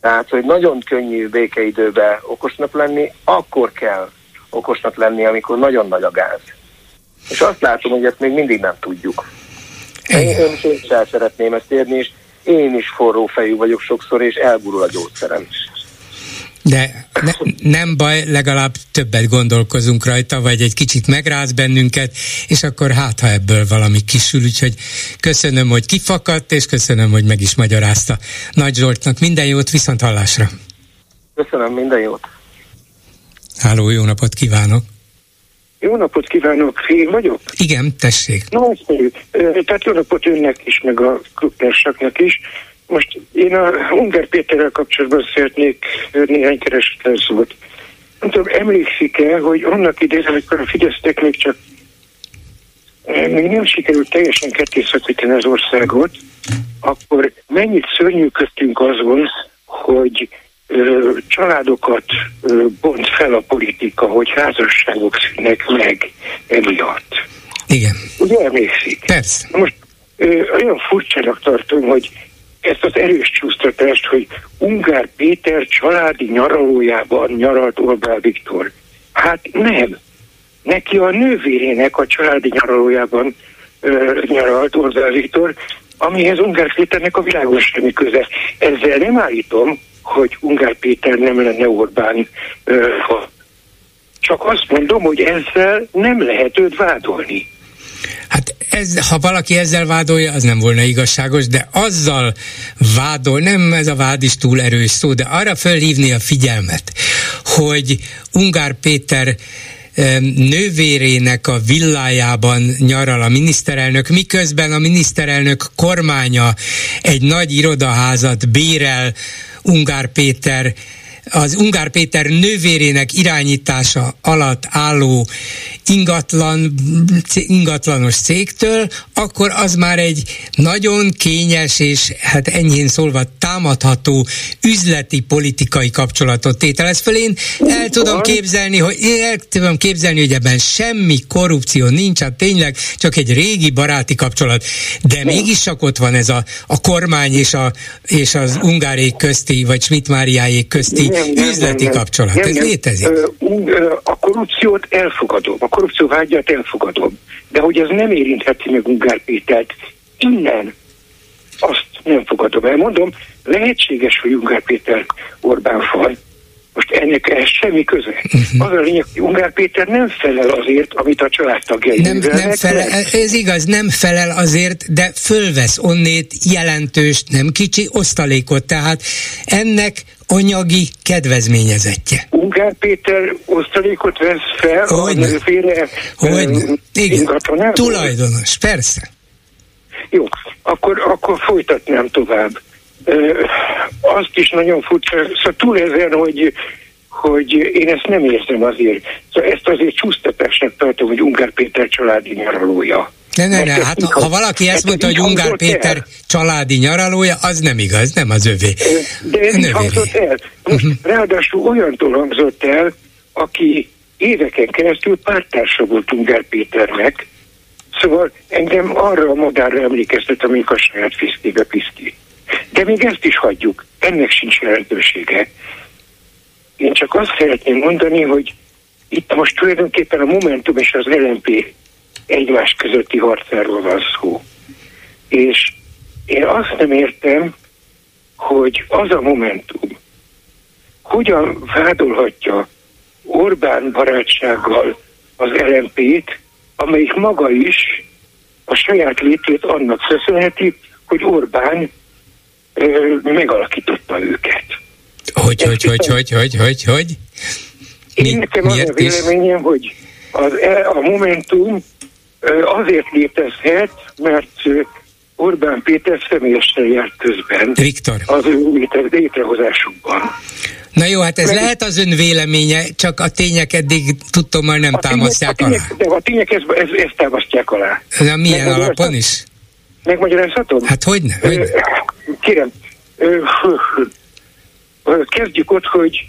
Tehát, hogy nagyon könnyű békeidőben okosnak lenni, akkor kell okosnak lenni, amikor nagyon nagy a gáz. És azt látom, hogy ezt még mindig nem tudjuk. Én, én el szeretném ezt érni, és én is forró fejű vagyok sokszor, és elgurul a gyógyszerem. De ne, nem baj, legalább többet gondolkozunk rajta, vagy egy kicsit megráz bennünket, és akkor hát, ha ebből valami kisül, úgyhogy köszönöm, hogy kifakadt, és köszönöm, hogy meg is magyarázta. Nagy Zsoltnak minden jót, viszont hallásra! Köszönöm, minden jót! Háló, jó napot kívánok! Jó napot kívánok, én vagyok? Igen, tessék. Na, mondjuk. Tehát jó napot önnek is, meg a klubtársaknak is. Most én a Unger Péterrel kapcsolatban szeretnék néhány keresetlen szót. Nem tudom, emlékszik-e, hogy annak idején, amikor a Fidesztek még csak még nem sikerült teljesen kettészakítani az országot, akkor mennyit szörnyűködtünk azon, hogy családokat bont fel a politika, hogy házasságok szűnnek meg emiatt. Igen. Ugye emlékszik? Persze. Most olyan furcsának tartom, hogy ezt az erős csúsztatást, hogy Ungár Péter családi nyaralójában nyaralt Orbán Viktor. Hát nem. Neki a nővérének a családi nyaralójában ö, nyaralt Orbán Viktor, amihez Ungár Péternek a világon semmi köze. Ezzel nem állítom, hogy Ungár Péter nem lenne Orbán. Csak azt mondom, hogy ezzel nem lehet őt vádolni. Hát ez, ha valaki ezzel vádolja, az nem volna igazságos, de azzal vádol, nem ez a vád is túl erős szó, de arra fölhívni a figyelmet, hogy Ungár Péter nővérének a villájában nyaral a miniszterelnök, miközben a miniszterelnök kormánya egy nagy irodaházat bérel Ungár Péter az Ungár Péter nővérének irányítása alatt álló ingatlan, ingatlanos cégtől, akkor az már egy nagyon kényes és hát enyhén szólva támadható üzleti politikai kapcsolatot tételez föl. Én el tudom képzelni, hogy el tudom képzelni, hogy ebben semmi korrupció nincs, hát tényleg csak egy régi baráti kapcsolat, de mégis csak ott van ez a, a kormány és, a, és az ungárék közti, vagy Schmidt Máriáék közti nem, nem, üzleti nem, nem, kapcsolat. Nem, ez nem. létezik? A korrupciót elfogadom, a korrupció vágyat elfogadom, de hogy ez nem érintheti meg Ungár Pétert, innen azt nem fogadom el. Mondom, lehetséges, hogy Ungár Péter Orbán fal, most ennek ehhez semmi köze. Uh-huh. Az a lényeg, hogy Ungár Péter nem felel azért, amit a családtagjai nem, nem felel, Ez igaz, nem felel azért, de fölvesz onnét jelentős, nem kicsi osztalékot, tehát ennek anyagi kedvezményezetje. Ungár Péter osztalékot vesz fel Hogyne. a nőféle Hogyne. Igen, tulajdonos, persze. Jó, akkor, akkor folytatnám tovább azt is nagyon furcsa, szóval túl ezen, hogy hogy én ezt nem érzem azért. Szóval ezt azért csúsztatásnak tartom, hogy Ungár Péter családi nyaralója. Ne, ne, ne, hát ha, valaki ezt mondta, hogy Ungár Péter el. családi nyaralója, az nem igaz, nem az övé. De ez így hangzott el. Most uh-huh. ráadásul olyantól hangzott el, aki éveken keresztül pártársa volt Ungár Péternek, szóval engem arra a modárra emlékeztet, amik a saját fiszkébe piszkít. De még ezt is hagyjuk, ennek sincs jelentősége. Én csak azt szeretném mondani, hogy itt most tulajdonképpen a Momentum és az LMP egymás közötti harcáról van szó. És én azt nem értem, hogy az a Momentum hogyan vádolhatja Orbán barátsággal az LMP-t, amelyik maga is a saját létét annak köszönheti, hogy Orbán megalakította őket. Hogy, hogy, hogy, hogy, hogy, hogy, hogy? Mi, Én nekem az a véleményem, is? hogy az, e, a Momentum azért létezhet, mert Orbán Péter személyesen járt közben. Viktor. Az ő létrehozásukban. Na jó, hát ez Mert lehet az ön véleménye, csak a tények eddig tudtom, már nem a támasztják tények, alá. De a tények ezt, ezt, ezt támasztják alá. Na milyen alapon is? Megmagyarázhatom? Hát hogyne, hogyne. Kérem, kezdjük ott, hogy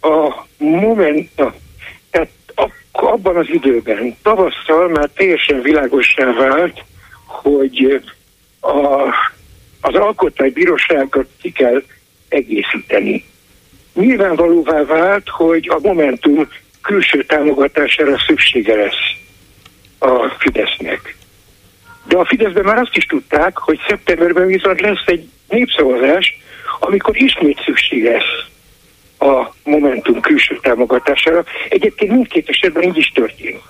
a moment, tehát abban az időben, tavasszal már teljesen világossá vált, hogy a, az alkotmánybíróságot ki kell egészíteni. Nyilvánvalóvá vált, hogy a Momentum külső támogatására szüksége lesz a Fidesznek. De a Fideszben már azt is tudták, hogy szeptemberben viszont lesz egy népszavazás, amikor ismét szükség lesz a Momentum külső támogatására. Egyébként mindkét esetben így is történik.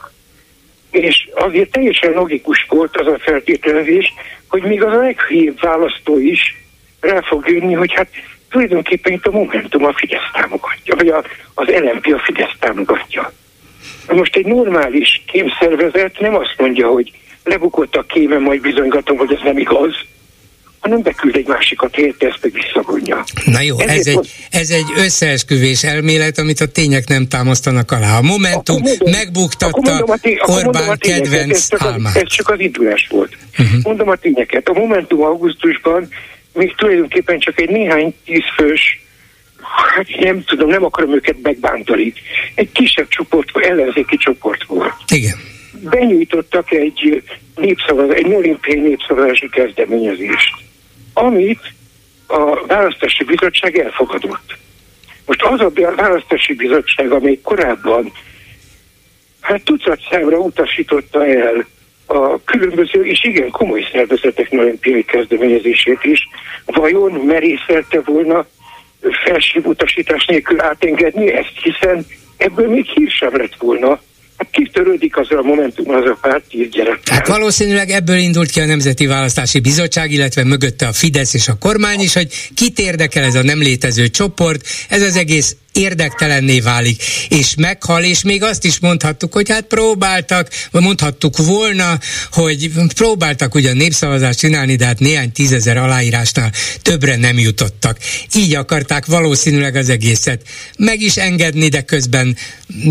És azért teljesen logikus volt az a feltételezés, hogy még az a leghülyébb választó is rá fog jönni, hogy hát tulajdonképpen itt a Momentum a Fidesz támogatja, vagy a, az LMP a Fidesz támogatja. Most egy normális kémszervezet nem azt mondja, hogy lebukott a kémen, majd bizonygatom, hogy ez nem igaz, hanem beküld egy másikat helyette, ezt meg visszavonja. Na jó, ez egy, ez egy összeesküvés elmélet, amit a tények nem támasztanak alá. A Momentum mondom, megbuktatta a tény, Orbán a kedvenc ez csak, álmát. Ez csak az indulás volt. Uh-huh. Mondom a tényeket. A Momentum augusztusban még tulajdonképpen csak egy néhány tízfős hát nem tudom, nem akarom őket megbántani. Egy kisebb csoport, ellenzéki csoport volt. Igen benyújtottak egy népszavaz, egy olimpiai népszavazási kezdeményezést, amit a választási bizottság elfogadott. Most az a választási bizottság, amely korábban hát tucat számra utasította el a különböző és igen komoly szervezetek olimpiai kezdeményezését is, vajon merészelte volna felsőbb utasítás nélkül átengedni ezt, hiszen ebből még hír sem lett volna, kitörődik az a Momentum, az a párt gyerek. Hát valószínűleg ebből indult ki a Nemzeti Választási Bizottság, illetve mögötte a Fidesz és a kormány is, hogy kit érdekel ez a nem létező csoport, ez az egész érdektelenné válik, és meghal, és még azt is mondhattuk, hogy hát próbáltak, vagy mondhattuk volna, hogy próbáltak ugyan népszavazást csinálni, de hát néhány tízezer aláírásnál többre nem jutottak. Így akarták valószínűleg az egészet meg is engedni, de közben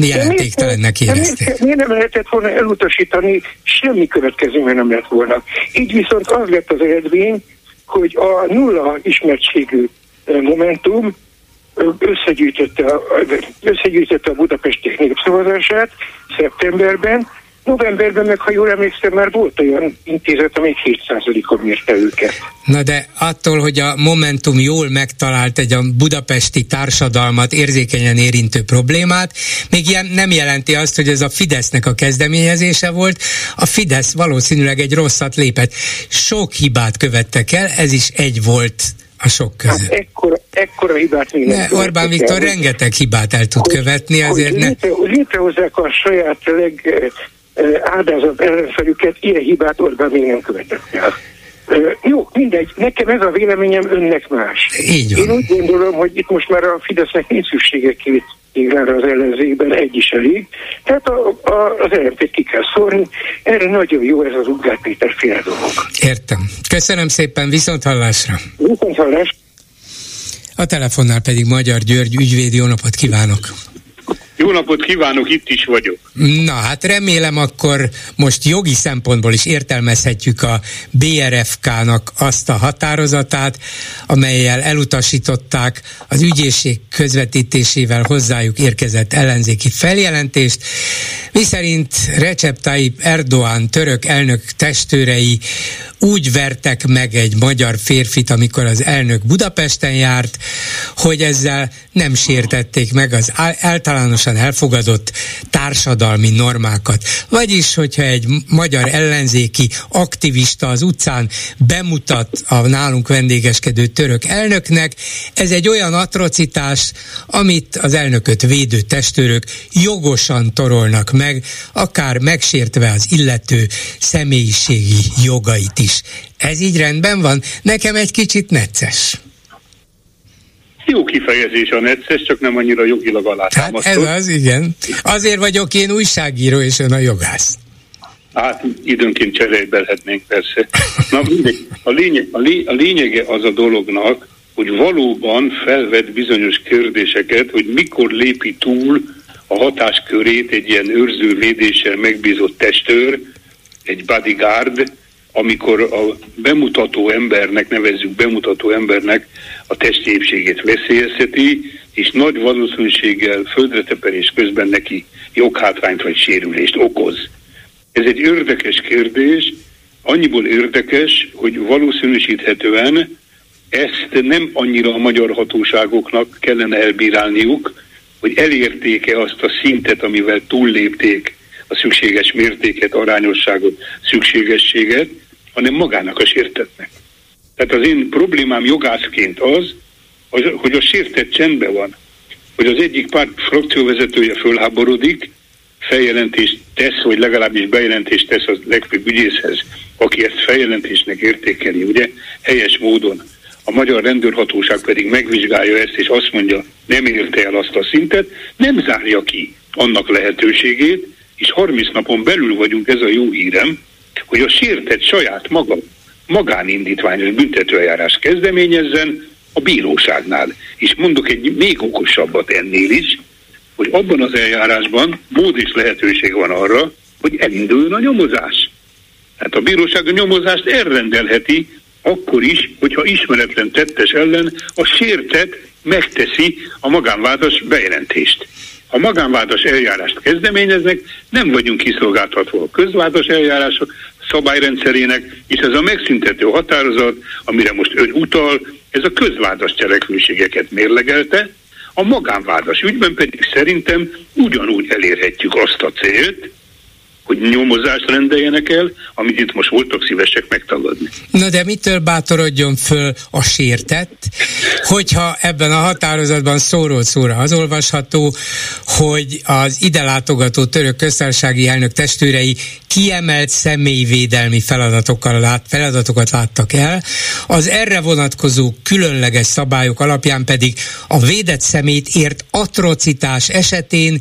jelentéktelennek érezték. Miért, nem lehetett volna elutasítani, semmi következménye nem lett volna. Így viszont az lett az eredmény, hogy a nulla ismertségű Momentum összegyűjtötte összegyűjtötte a Budapesti népszavazását szeptemberben, Novemberben meg, ha jól emlékszem, már volt olyan intézet, amely 7%-on mérte őket. Na de attól, hogy a Momentum jól megtalált egy a budapesti társadalmat érzékenyen érintő problémát, még ilyen nem jelenti azt, hogy ez a Fidesznek a kezdeményezése volt. A Fidesz valószínűleg egy rosszat lépett. Sok hibát követtek el, ez is egy volt a sok között. Hát ekkora, ekkora hibát még nem Orbán Viktor el, rengeteg hibát el tud hogy, követni, azért hogy ne... létrehozzák a saját leg áldázat ellenfelüket, ilyen hibát Orbán még nem követett el. Jó, mindegy, nekem ez a véleményem, önnek más. Így van. Én úgy gondolom, hogy itt most már a Fidesznek nincs szüksége két iglára az ellenzékben, egy is elég. Tehát a, a, az lmp ki kell szórni. Erre nagyon jó ez az Ugár Péter féle dolog. Értem. Köszönöm szépen, viszont hallásra. Viszont hallásra. A telefonnál pedig Magyar György ügyvédi, jó napot kívánok! Jó napot kívánok, itt is vagyok. Na hát remélem akkor most jogi szempontból is értelmezhetjük a BRFK-nak azt a határozatát, amelyel elutasították az ügyészség közvetítésével hozzájuk érkezett ellenzéki feljelentést, miszerint Recep Tayyip Erdoğan török elnök testőrei úgy vertek meg egy magyar férfit, amikor az elnök Budapesten járt, hogy ezzel nem sértették meg az általánosan elfogadott társadalmi normákat. Vagyis, hogyha egy magyar ellenzéki aktivista az utcán bemutat a nálunk vendégeskedő török elnöknek, ez egy olyan atrocitás, amit az elnököt védő testőrök jogosan torolnak meg, akár megsértve az illető személyiségi jogait is. Ez így rendben van? Nekem egy kicsit necces. Jó kifejezés a necces, csak nem annyira jogilag alátámasztott. Hát ez az, igen. Azért vagyok én újságíró, és ön a jogász. Hát időnként cserélbelhetnénk persze. Na mindegy, a, lényeg, a, lé, a lényege az a dolognak, hogy valóban felvet bizonyos kérdéseket, hogy mikor lépi túl a hatáskörét egy ilyen őrzővédéssel megbízott testőr, egy bodyguard, amikor a bemutató embernek, nevezzük bemutató embernek a testi épségét veszélyezteti, és nagy valószínűséggel földreteperés közben neki joghátrányt vagy sérülést okoz. Ez egy érdekes kérdés, annyiból érdekes, hogy valószínűsíthetően ezt nem annyira a magyar hatóságoknak kellene elbírálniuk, hogy elérték-e azt a szintet, amivel túllépték a szükséges mértéket, arányosságot, szükségességet, hanem magának a sértetnek. Tehát az én problémám jogászként az, hogy a sértett csendben van, hogy az egyik párt frakcióvezetője fölháborodik, feljelentést tesz, vagy legalábbis bejelentést tesz a legfőbb ügyészhez, aki ezt feljelentésnek értékeli, ugye, helyes módon. A magyar rendőrhatóság pedig megvizsgálja ezt, és azt mondja, nem érte el azt a szintet, nem zárja ki annak lehetőségét, és 30 napon belül vagyunk, ez a jó hírem, hogy a sértett saját maga magánindítványos büntetőeljárás kezdeményezzen a bíróságnál. És mondok egy még okosabbat ennél is, hogy abban az eljárásban mód és lehetőség van arra, hogy elinduljon a nyomozás. Hát a bíróság a nyomozást elrendelheti akkor is, hogyha ismeretlen tettes ellen a sértett megteszi a magánvádas bejelentést. Ha magánvádas eljárást kezdeményeznek, nem vagyunk kiszolgáltatva a közvádas eljárások szabályrendszerének, és ez a megszüntető határozat, amire most ön utal, ez a közvádas cselekvőségeket mérlegelte, a magánvádas ügyben pedig szerintem ugyanúgy elérhetjük azt a célt, hogy nyomozást rendeljenek el, amit itt most voltak szívesek megtagadni. Na de mitől bátorodjon föl a sértett, hogyha ebben a határozatban szóról szóra az olvasható, hogy az ide látogató török köztársasági elnök testőrei kiemelt személyvédelmi feladatokkal lát, feladatokat láttak el, az erre vonatkozó különleges szabályok alapján pedig a védett szemét ért atrocitás esetén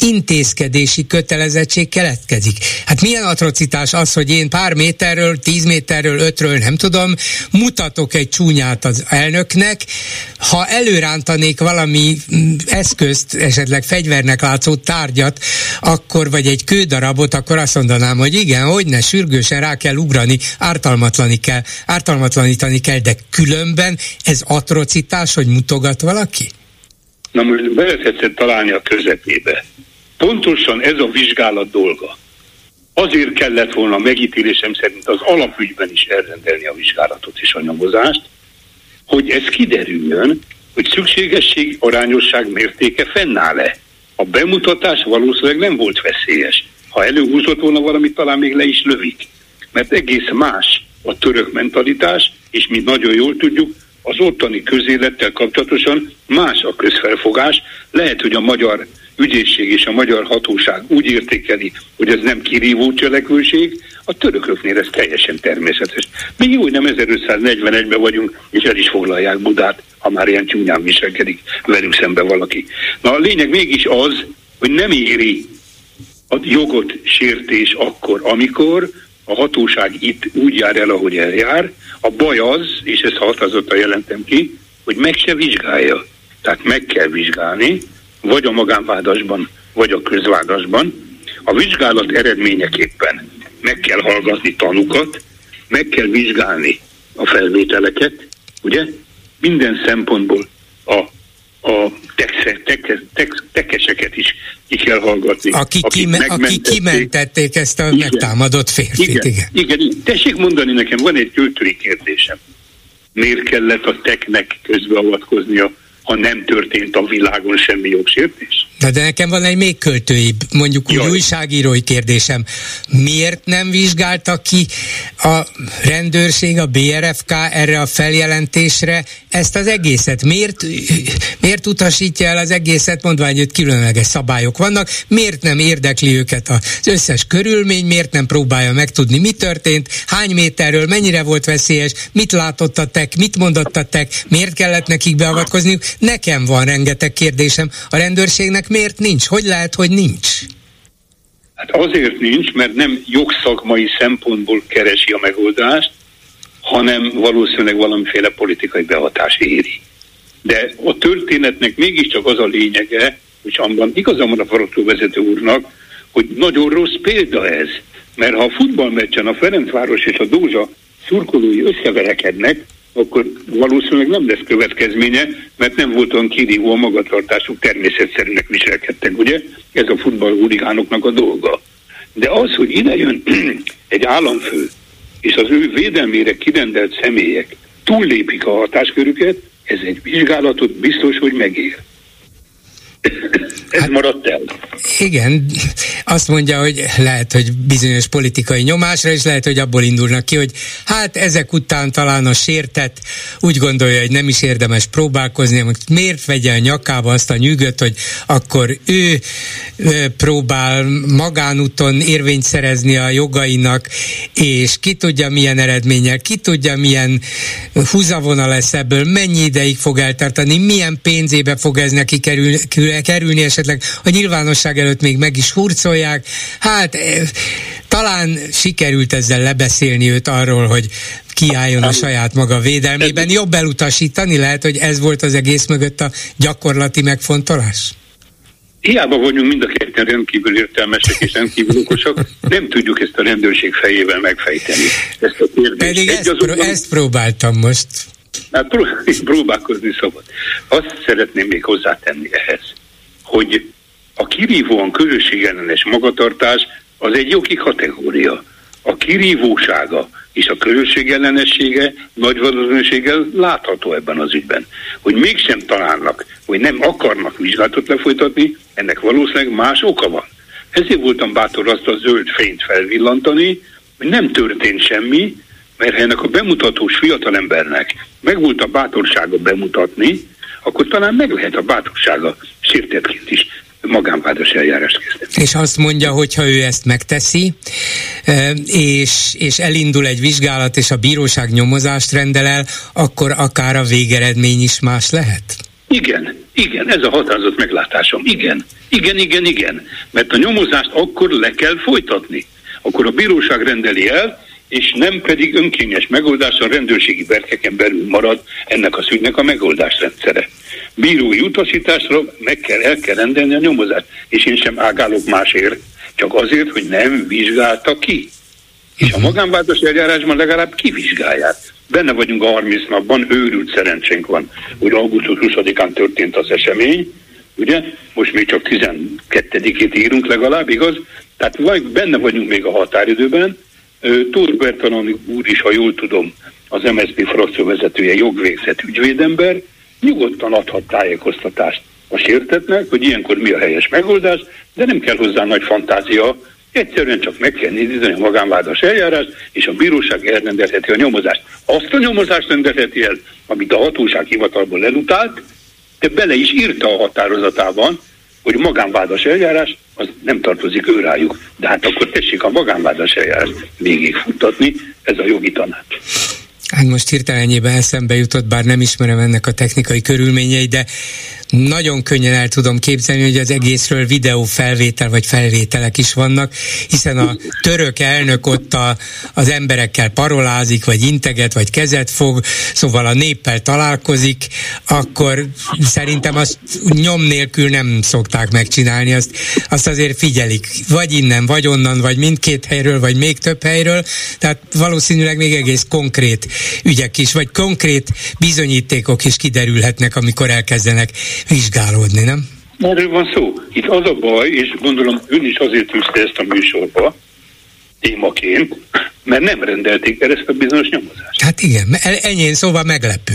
intézkedési kötelezettség keletkezik. Hát milyen atrocitás az, hogy én pár méterről, tíz méterről, ötről, nem tudom, mutatok egy csúnyát az elnöknek, ha előrántanék valami mm, eszközt, esetleg fegyvernek látszó tárgyat, akkor vagy egy kődarabot, akkor azt mondanám, hogy igen, hogy ne, sürgősen rá kell ugrani, ártalmatlani kell, ártalmatlanítani kell, de különben ez atrocitás, hogy mutogat valaki? Na most beletetszett találni a közepébe. Pontosan ez a vizsgálat dolga. Azért kellett volna megítélésem szerint az alapügyben is elrendelni a vizsgálatot és a nyomozást, hogy ez kiderüljön, hogy szükségesség, arányosság mértéke fennáll-e. A bemutatás valószínűleg nem volt veszélyes. Ha előhúzott volna valamit, talán még le is lövik. Mert egész más a török mentalitás, és mi nagyon jól tudjuk, az ottani közélettel kapcsolatosan más a közfelfogás. Lehet, hogy a magyar ügyészség és a magyar hatóság úgy értékeli, hogy ez nem kirívó cselekvőség, a törököknél ez teljesen természetes. Mi jó, hogy nem 1541-ben vagyunk, és el is foglalják Budát, ha már ilyen csúnyán viselkedik velünk szembe valaki. Na a lényeg mégis az, hogy nem éri a jogot sértés akkor, amikor a hatóság itt úgy jár el, ahogy eljár. A baj az, és ezt határozottan jelentem ki, hogy meg se vizsgálja. Tehát meg kell vizsgálni, vagy a magánvádasban, vagy a közvádasban. A vizsgálat eredményeképpen meg kell hallgatni tanukat, meg kell vizsgálni a felvételeket, ugye? Minden szempontból a, a texe, teke, tek, tekeseket is ki kell hallgatni. Aki, kime, aki kimentették ezt a igen, megtámadott férfit. Igen. igen. igen. Tessék mondani nekem, van egy költői kérdésem. Miért kellett a teknek közbeavatkoznia ha nem történt a világon semmi jogsértés. De, de nekem van egy még költői, mondjuk úgy újságírói kérdésem. Miért nem vizsgálta ki a rendőrség, a BRFK erre a feljelentésre ezt az egészet? Miért, miért utasítja el az egészet, mondván, hogy különleges szabályok vannak? Miért nem érdekli őket az összes körülmény? Miért nem próbálja megtudni, mi történt? Hány méterről, mennyire volt veszélyes? Mit látottatek? Mit mondottatek? Miért kellett nekik beavatkozniuk? Nekem van rengeteg kérdésem. A rendőrségnek miért nincs? Hogy lehet, hogy nincs? Hát azért nincs, mert nem jogszakmai szempontból keresi a megoldást, hanem valószínűleg valamiféle politikai behatás éri. De a történetnek mégiscsak az a lényege, hogy abban igazán van a frakcióvezető úrnak, hogy nagyon rossz példa ez. Mert ha a futballmeccsen a Ferencváros és a Dózsa szurkolói összeverekednek, akkor valószínűleg nem lesz következménye, mert nem volt olyan kirívó a magatartásuk, természetszerűnek viselkedtek, ugye? Ez a futballhurigánoknak a dolga. De az, hogy ide jön egy államfő, és az ő védelmére kirendelt személyek túllépik a hatáskörüket, ez egy vizsgálatot biztos, hogy megér. Ez hát, maradt el. Igen, azt mondja, hogy lehet, hogy bizonyos politikai nyomásra, és lehet, hogy abból indulnak ki, hogy hát ezek után talán a sértett úgy gondolja, hogy nem is érdemes próbálkozni, hogy miért vegye a nyakába azt a nyűgöt, hogy akkor ő próbál magánúton érvényt szerezni a jogainak, és ki tudja milyen eredménnyel, ki tudja milyen húzavona lesz ebből, mennyi ideig fog eltartani, milyen pénzébe fog ez neki kerül, kerülni esetleg a nyilvánosság előtt még meg is hurcolják. Hát eh, talán sikerült ezzel lebeszélni őt arról, hogy kiálljon a saját maga védelmében. Jobb elutasítani lehet, hogy ez volt az egész mögött a gyakorlati megfontolás? Hiába vagyunk mind a ketten rendkívül értelmesek és rendkívül okosak, nem tudjuk ezt a rendőrség fejével megfejteni. Ezt a kérdést. Pedig ezt, azonban... ezt próbáltam most. Hát próbálkozni szabad. Azt szeretném még hozzátenni ehhez, hogy a kirívóan közösségellenes magatartás az egy jogi kategória. A kirívósága és a közösségellenessége nagy valószínűséggel látható ebben az ügyben. Hogy mégsem találnak, hogy nem akarnak vizsgálatot lefolytatni, ennek valószínűleg más oka van. Ezért voltam bátor azt a zöld fényt felvillantani, hogy nem történt semmi, mert ennek a bemutatós fiatalembernek megvolt a bátorsága bemutatni, akkor talán meg lehet a bátorsága sértetként is magánvádos eljárást kezdeni. És azt mondja, hogy ha ő ezt megteszi, és, és elindul egy vizsgálat, és a bíróság nyomozást rendel el, akkor akár a végeredmény is más lehet? Igen, igen, ez a határozott meglátásom. Igen, igen, igen, igen. Mert a nyomozást akkor le kell folytatni. Akkor a bíróság rendeli el, és nem pedig önkényes megoldás a rendőrségi berkeken belül marad ennek a szügynek a megoldásrendszere. Bírói utasításra meg kell, el kell rendelni a nyomozást, és én sem ágálok másért, csak azért, hogy nem vizsgálta ki. És a mhm. magánvádos eljárásban legalább kivizsgálják. Benne vagyunk a 30 napban, őrült szerencsénk van, hogy augusztus 20-án történt az esemény, ugye? Most még csak 12-ét írunk legalább, igaz? Tehát vagy benne vagyunk még a határidőben, Tóth Bertalan úr is, ha jól tudom, az MSZP frakció vezetője, jogvégzett ügyvédember, nyugodtan adhat tájékoztatást a sértetnek, hogy ilyenkor mi a helyes megoldás, de nem kell hozzá nagy fantázia, egyszerűen csak meg kell nézni a magánvádas eljárás, és a bíróság elrendelheti a nyomozást. Azt a nyomozást rendelheti el, amit a hatóság hivatalból elutált, de bele is írta a határozatában, hogy magánvádas eljárás az nem tartozik őrájuk. De hát akkor tessék a magánvádas eljárást végigfuttatni, ez a jogi tanács. Hát most hirtelenjében eszembe jutott, bár nem ismerem ennek a technikai körülményei, de nagyon könnyen el tudom képzelni, hogy az egészről videófelvétel vagy felvételek is vannak, hiszen a török elnök ott a, az emberekkel parolázik, vagy integet, vagy kezet fog, szóval a néppel találkozik, akkor szerintem azt nyom nélkül nem szokták megcsinálni, azt, azt azért figyelik, vagy innen, vagy onnan, vagy mindkét helyről, vagy még több helyről, tehát valószínűleg még egész konkrét ügyek is, vagy konkrét bizonyítékok is kiderülhetnek, amikor elkezdenek vizsgálódni, nem? Erről van szó. Itt az a baj, és gondolom ön is azért tűzte ezt a műsorba, témaként, mert nem rendelték el ezt a bizonyos nyomozást. Hát igen, ennyi szóval meglepő.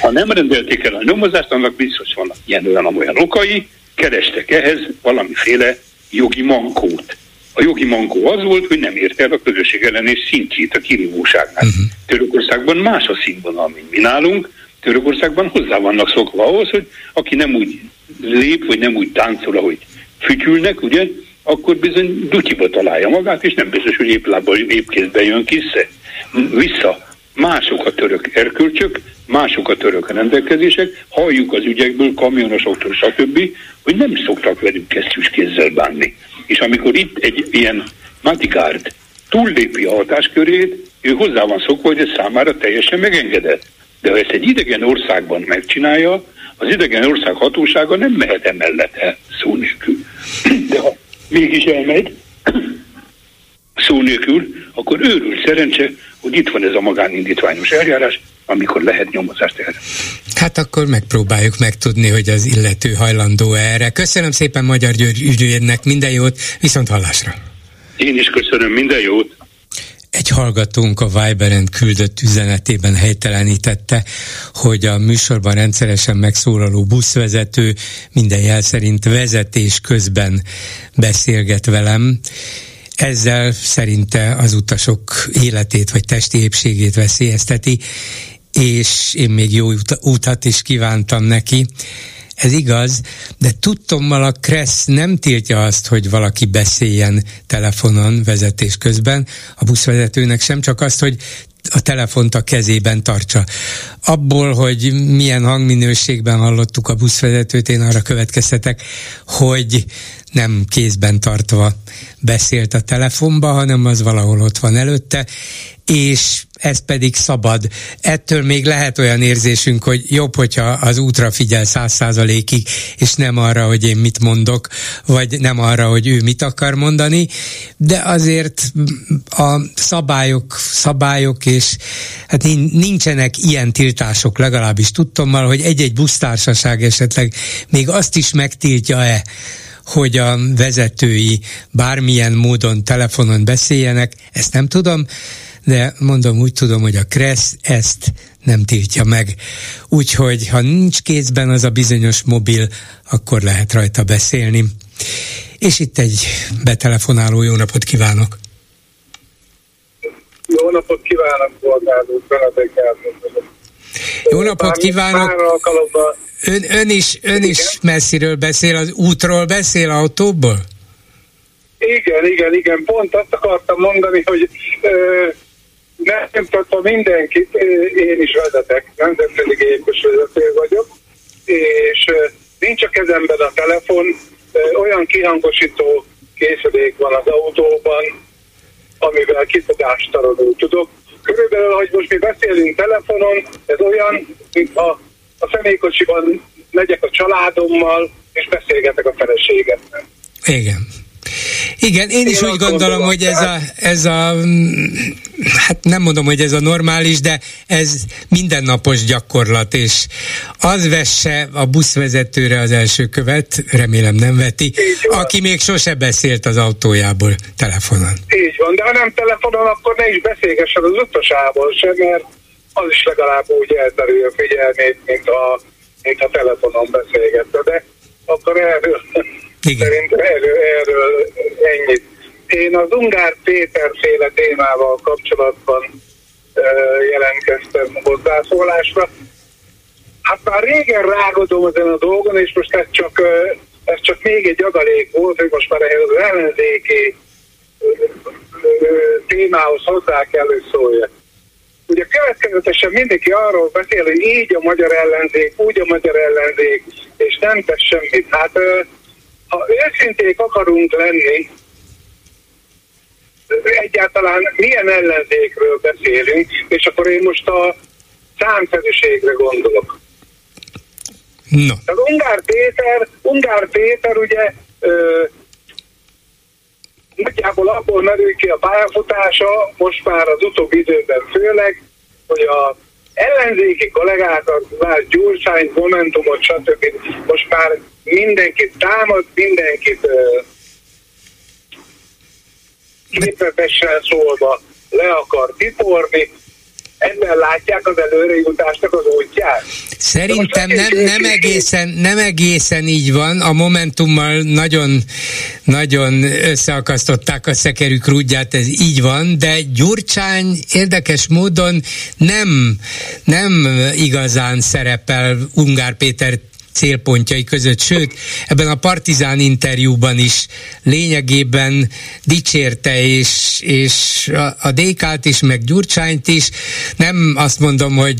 Ha nem rendelték el a nyomozást, annak biztos vannak ilyen olyan olyan okai, kerestek ehhez valamiféle jogi mankót. A jogi mankó az volt, hogy nem érte el a közösség ellenés szintjét a kirívóságnál. Uh-huh. Törökországban más a színvonal, mint mi nálunk, Törökországban hozzá vannak szokva ahhoz, hogy aki nem úgy lép, vagy nem úgy táncol, ahogy fütyülnek, ugye, akkor bizony dutyiba találja magát, és nem biztos, hogy épp lábbal, épp kézben jön vissza. vissza. Mások a török erkölcsök, mások a török rendelkezések, halljuk az ügyekből, kamionosoktól, stb., hogy nem szoktak velük kesztyűs kézzel bánni. És amikor itt egy ilyen Matigárd túllépi a hatáskörét, ő hozzá van szokva, hogy ez számára teljesen megengedett. De ha ezt egy idegen országban megcsinálja, az idegen ország hatósága nem mehet emellett el szó nélkül. De ha mégis elmegy szó nélkül, akkor őrült szerencse, hogy itt van ez a magánindítványos eljárás, amikor lehet nyomozást erre. Hát akkor megpróbáljuk megtudni, hogy az illető hajlandó erre. Köszönöm szépen Magyar György ügyvédnek, minden jót, viszont hallásra. Én is köszönöm, minden jót. Egy hallgatónk a Viberen küldött üzenetében helytelenítette, hogy a műsorban rendszeresen megszólaló buszvezető minden jel szerint vezetés közben beszélget velem, ezzel szerinte az utasok életét vagy testi épségét veszélyezteti, és én még jó utat is kívántam neki. Ez igaz, de tudtommal a Kressz nem tiltja azt, hogy valaki beszéljen telefonon vezetés közben, a buszvezetőnek sem, csak azt, hogy a telefont a kezében tartsa. Abból, hogy milyen hangminőségben hallottuk a buszvezetőt, én arra következtetek, hogy nem kézben tartva beszélt a telefonba, hanem az valahol ott van előtte, és ez pedig szabad. Ettől még lehet olyan érzésünk, hogy jobb, hogyha az útra figyel száz százalékig, és nem arra, hogy én mit mondok, vagy nem arra, hogy ő mit akar mondani, de azért a szabályok, szabályok, és hát nincsenek ilyen tiltások, legalábbis tudtommal, hogy egy-egy busztársaság esetleg még azt is megtiltja-e, hogy a vezetői bármilyen módon telefonon beszéljenek, ezt nem tudom, de mondom, úgy tudom, hogy a Kressz ezt nem tiltja meg. Úgyhogy ha nincs kézben az a bizonyos mobil, akkor lehet rajta beszélni. és itt egy betelefonáló jó napot kívánok! Jó napot kívánok, Bolgáró, Jó napot kívánok! Ön, ön is, ön is messziről beszél, az útról beszél, autóból? Igen, igen, igen. Pont azt akartam mondani, hogy ö, nem tartom mindenkit, én is vezetek, nemzetközi gépkos vezető vagyok, és nincs a kezemben a telefon, olyan kihangosító készülék van az autóban, amivel kifogástalanul tudok. Körülbelül, hogy most mi beszélünk telefonon, ez olyan, mintha a személykocsiban megyek a családommal, és beszélgetek a feleségemmel. Igen. Igen, én is én úgy gondolom, hogy ez a, ez a, hát nem mondom, hogy ez a normális, de ez mindennapos gyakorlat, és az vesse a buszvezetőre az első követ, remélem nem veti, aki még sose beszélt az autójából telefonon. Így van, de ha nem telefonon, akkor ne is beszélgessen az utasával sem, mert az is legalább úgy elterül a figyelmét, mint a, mint a telefonon beszélgetve, de akkor erről igen. Szerintem erről, erről ennyit. Én az Ungár Péter féle témával kapcsolatban jelentkeztem hozzászólásra. Hát már régen rágodom ezen a dolgon, és most ez csak, ez csak még egy adalék volt, hogy most már ehhez az ellenzéki témához hozzá kell, hogy szóljak. Ugye következetesen mindenki arról beszél, hogy így a magyar ellenzék, úgy a magyar ellenzék, és nem tesz semmit. Hát ha őszinték akarunk lenni, egyáltalán milyen ellenzékről beszélünk, és akkor én most a számszerűségre gondolok. No. Az Ungár Péter, Ungár Péter ugye ö, nagyjából abból merül ki a pályafutása, most már az utóbbi időben főleg, hogy a ellenzéki kollégákat, már Gyurcsányt, Momentumot, stb. most már mindenkit támad, mindenkit uh, képletesen szólva le akar tiporni, ebben látják az előrejutásnak az útját. Szerintem nem, nem, egészen, nem egészen így van. A Momentummal nagyon, nagyon összeakasztották a szekerük rúdját, ez így van, de Gyurcsány érdekes módon nem, nem igazán szerepel Ungár Péter célpontjai között, sőt, ebben a Partizán interjúban is lényegében dicsérte, és, és a, a DK-t is, meg Gyurcsányt is, nem azt mondom, hogy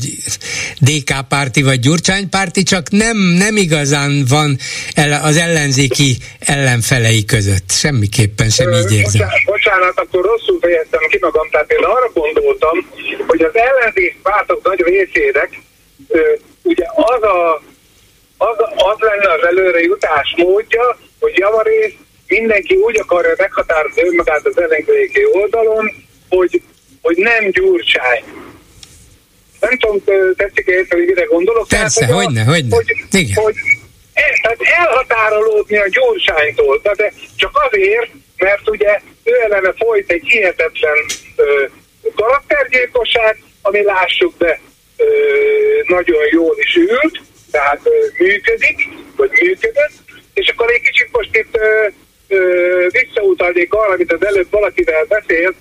DK párti vagy Gyurcsány párti, csak nem, nem igazán van az ellenzéki ellenfelei között. Semmiképpen sem így érzem. Bocsánat, bocsánat, akkor rosszul fejeztem ki magam, tehát én arra gondoltam, hogy az ellenzék pártok nagy részének ugye az a az, az lenne az előre jutás módja, hogy javarészt mindenki úgy akarja meghatározni önmagát az ellenzéki oldalon, hogy, hogy nem gyurcsány. Nem tudom, tetszik érteni, mire gondolok. Persze, tehát, hogyne, hogyne. Hogy, Igen. hogy el, tehát elhatárolódni a gyurcsánytól, de csak azért, mert ugye ő ellene folyt egy hihetetlen ö, karaktergyilkosság, ami lássuk be ö, nagyon jól is ült, tehát működik, vagy működött, és akkor egy kicsit most itt visszautalnék arra, amit az előbb valakivel beszélt,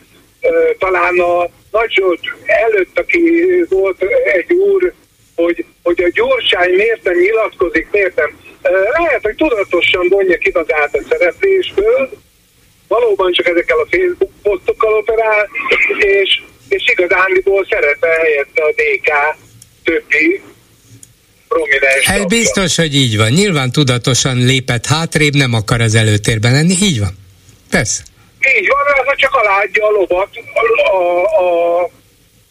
talán a Nagy előtt, aki volt egy úr, hogy, hogy a gyorsány miért nem nyilatkozik, miért nem. Lehet, hogy tudatosan vonja ki magát a szereplésből, valóban csak ezekkel a Facebook posztokkal operál, és, és igazándiból szeretne helyette a DK többi prominens. Hát biztos, hogy így van. Nyilván tudatosan lépett hátrébb, nem akar az előtérben lenni. Így van. Persze. Így van, az csak aládja a lovat a, a, a,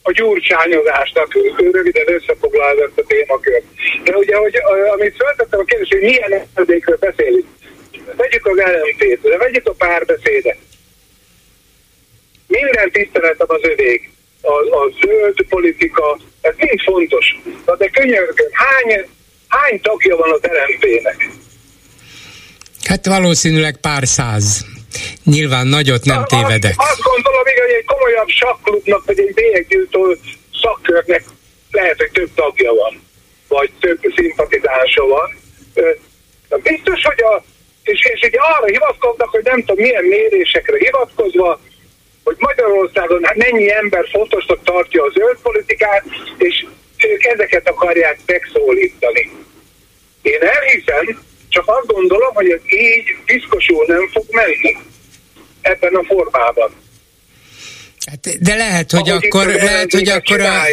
a gyurcsányozásnak. Röviden összefoglalva ezt a témakört. De ugye, hogy, amit feltettem a kérdés, hogy milyen ellenzékről beszélünk. Vegyük az LMT-t, de vegyük a párbeszédet. Minden tiszteletem az övék a, a zöld politika, ez mind fontos. De könyörgöm, hány, hány tagja van az LMP-nek? Hát valószínűleg pár száz. Nyilván nagyot nem a, tévedek. Azt, azt gondolom, hogy egy komolyabb sakklubnak, vagy egy bélyeggyűjtő szakkörnek lehet, hogy több tagja van, vagy több szimpatizánsa van. Biztos, hogy a és, és ugye arra hivatkoznak, hogy nem tudom milyen mérésekre hivatkozva, hogy Magyarországon hát mennyi ember fontosnak tartja a zöld politikát, és ők ezeket akarják megszólítani. Én elhiszem, csak azt gondolom, hogy ez így piszkosul nem fog menni ebben a formában. Hát, de lehet, hogy Ahogy akkor, lehet, hogy akkor a,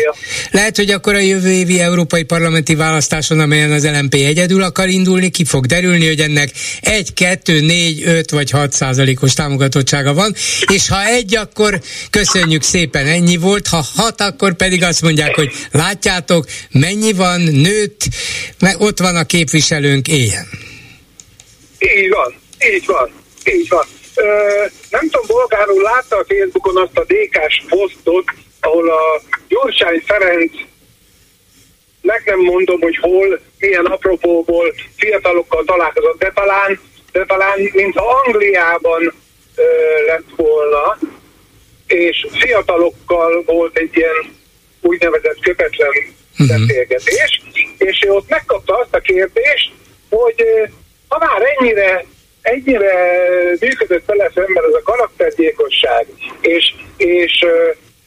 lehet, hogy akkor a jövő évi európai parlamenti választáson, amelyen az LMP egyedül akar indulni, ki fog derülni, hogy ennek egy, kettő, négy, öt vagy hat százalékos támogatottsága van, és ha egy, akkor köszönjük szépen, ennyi volt, ha hat, akkor pedig azt mondják, hogy látjátok, mennyi van, nőtt, mert ott van a képviselőnk, éljen. Így van, így van, így van nem tudom, bolgárul látta a Facebookon azt a DK-s posztot, ahol a Gyurcsány Ferenc meg nem mondom, hogy hol, milyen apropóból fiatalokkal találkozott, de talán, de talán mintha Angliában ö, lett volna, és fiatalokkal volt egy ilyen úgynevezett köpetlen uh-huh. beszélgetés, és ő ott megkapta azt a kérdést, hogy ha már ennyire ennyire működött vele szemben ez a karaktergyilkosság, és, és,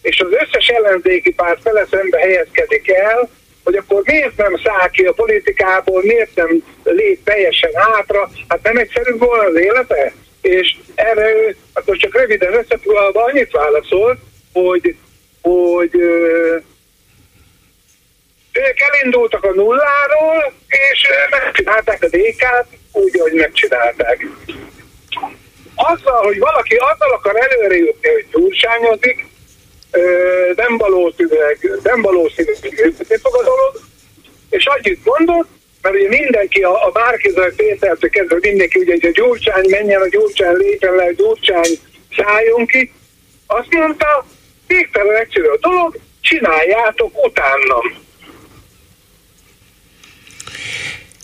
és az összes ellenzéki párt vele szembe helyezkedik el, hogy akkor miért nem száll ki a politikából, miért nem lép teljesen hátra, hát nem egyszerű volna az élete? És erre akkor csak röviden összefoglalva annyit válaszolt, hogy, hogy ők elindultak a nulláról, és megcsinálták a DK-t, úgy, ahogy megcsinálták. Azzal, hogy valaki azzal akar előre jutni, hogy gyurcsányozik, nem valószínűleg, nem valószínűleg fog a dolog, és annyit mondott, mert ugye mindenki, a, a Márkizaj Pétertől kezdve mindenki, ugye, hogy a gyurcsány menjen, a gyurcsány lépjen le, a gyurcsány szálljon ki, azt mondta, végtelen egyszerű a dolog, csináljátok utánam.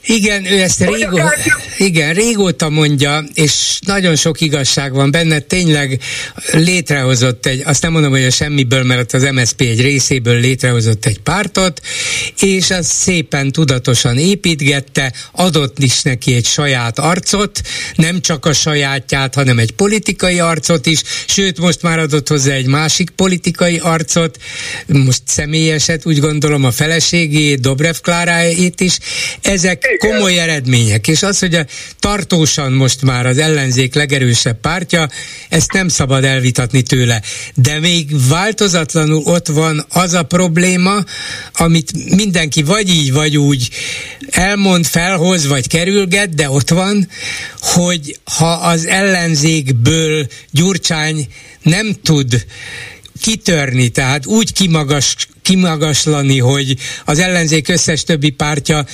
Igen, ő ezt régó, igen, régóta mondja, és nagyon sok igazság van benne, tényleg létrehozott egy, azt nem mondom, hogy a semmiből, mert az MSP egy részéből létrehozott egy pártot, és az szépen tudatosan építgette, adott is neki egy saját arcot, nem csak a sajátját, hanem egy politikai arcot is, sőt, most már adott hozzá egy másik politikai arcot, most személyeset, úgy gondolom a feleségét, Dobrev Klárájét is, ezek komoly eredmények, és az, hogy a tartósan most már az ellenzék legerősebb pártja, ezt nem szabad elvitatni tőle. De még változatlanul ott van az a probléma, amit mindenki vagy így, vagy úgy elmond, felhoz, vagy kerülget, de ott van, hogy ha az ellenzékből Gyurcsány nem tud kitörni, tehát úgy kimagas, kimagaslani, hogy az ellenzék összes többi pártja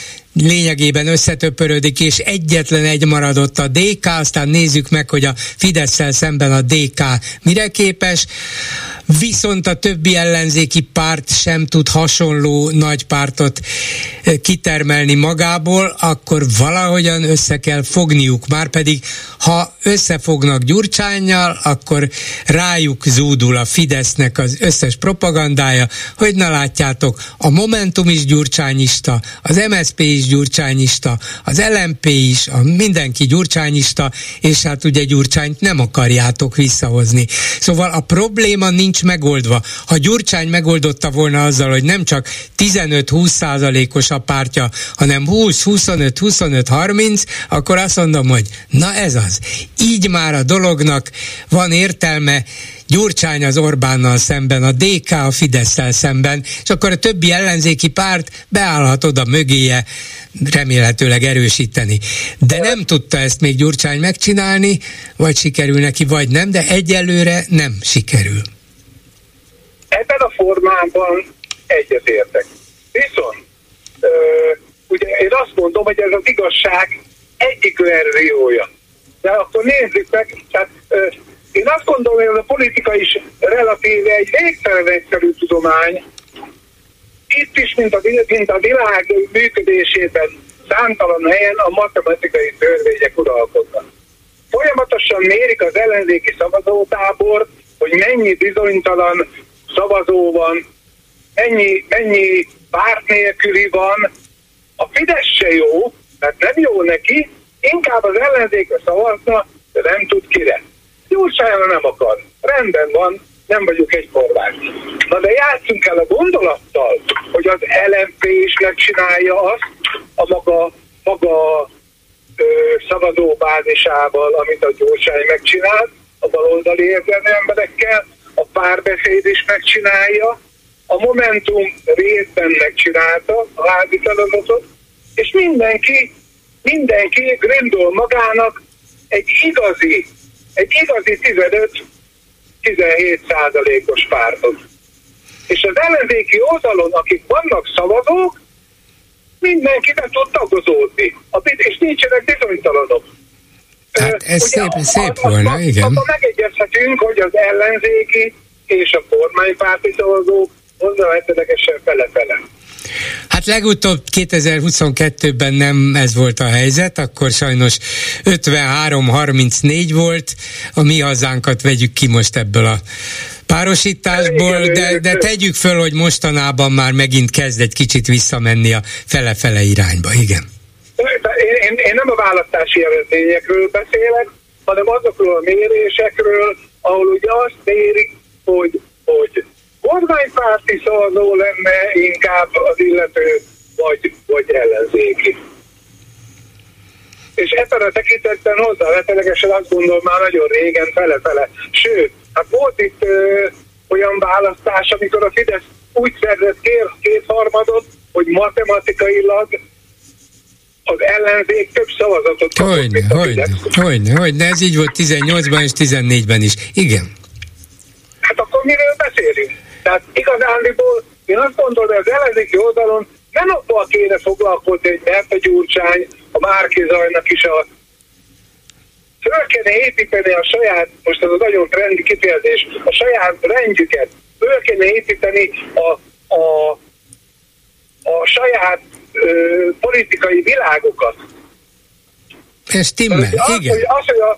lényegében összetöpörödik, és egyetlen egy maradott a DK, aztán nézzük meg, hogy a fidesz szemben a DK mire képes, viszont a többi ellenzéki párt sem tud hasonló nagy pártot eh, kitermelni magából, akkor valahogyan össze kell fogniuk. Márpedig, ha összefognak Gyurcsányjal, akkor rájuk zúdul a Fidesznek az összes propagandája, hogy na látjátok, a Momentum is gyurcsányista, az MSP is gyurcsányista, az LMP is, a mindenki gyurcsányista, és hát ugye Gyurcsányt nem akarjátok visszahozni. Szóval a probléma nincs megoldva. Ha Gyurcsány megoldotta volna azzal, hogy nem csak 15-20 százalékos a pártja, hanem 20-25-25-30, akkor azt mondom, hogy na ez az. Így már a dolognak van értelme, Gyurcsány az Orbánnal szemben, a DK a fidesz szemben, és akkor a többi ellenzéki párt beállhat oda mögéje, remélhetőleg erősíteni. De nem tudta ezt még Gyurcsány megcsinálni, vagy sikerül neki, vagy nem, de egyelőre nem sikerül. Ebben a formában egyetértek. Viszont ö, ugye én azt mondom, hogy ez az igazság egyik verziója. De akkor nézzük meg, tehát ö, én azt gondolom, hogy a politika is relatíve egy végtelen egyszerű tudomány. Itt is, mint a, mint a világ működésében, számtalan helyen a matematikai törvények uralkodnak. Folyamatosan mérik az ellenzéki szavazótábor, hogy mennyi bizonytalan szavazó van, mennyi, mennyi párt nélküli van. A Fidesz se jó, mert nem jó neki, inkább az ellenzékre szavazna, de nem tud kire. Gyurcsányra nem akar. Rendben van, nem vagyunk egy kormány. Na de játszunk el a gondolattal, hogy az LMP is megcsinálja azt a maga, maga ö, szavazóbázisával, amit a Gyurcsány megcsinált, a baloldali érzelmi emberekkel, a párbeszéd is megcsinálja, a Momentum részben megcsinálta a házi feladatot, és mindenki, mindenki grindol magának egy igazi, egy igazi 15-17 százalékos pártot. És az ellenzéki oldalon, akik vannak szavazók, mindenki be tud tagozódni. És nincsenek bizonytalanok. Hát ez Ugye, szép, szép volna, a, igen. Akkor megegyezhetünk, hogy az ellenzéki és a kormánypárti szavazók hozzávetőlegesen fele-fele. Hát legutóbb 2022-ben nem ez volt a helyzet, akkor sajnos 53-34 volt, a mi hazánkat vegyük ki most ebből a párosításból, de, de tegyük föl, hogy mostanában már megint kezd egy kicsit visszamenni a fele-fele irányba, igen. Én, én, nem a választási eredményekről beszélek, hanem azokról a mérésekről, ahol ugye azt mérik, hogy, hogy kormánypárti szavazó lenne inkább az illető, vagy, vagy ellenzéki. És ebben a tekintetben hozzávetőlegesen azt gondolom már nagyon régen fele-fele. Sőt, hát volt itt ö, olyan választás, amikor a Fidesz úgy szerzett két, kétharmadot, hogy matematikailag az ellenzék több szavazatot kapott. Hogyne, hogyne, hogyne, hogyne, ez így volt 18-ban és 14-ben is. Igen. Hát akkor miről beszélünk? Tehát igazándiból én azt gondolom, hogy az ellenzéki oldalon nem abban kéne foglalkozni, hogy mert a Gyurcsány, a Márkizajnak is a föl kéne építeni a saját, most ez a nagyon trendi kifejezés, a saját rendjüket, föl kéne építeni a, a, a saját ö, politikai világokat. Ez timmel, igen. Hogy az, hogy a,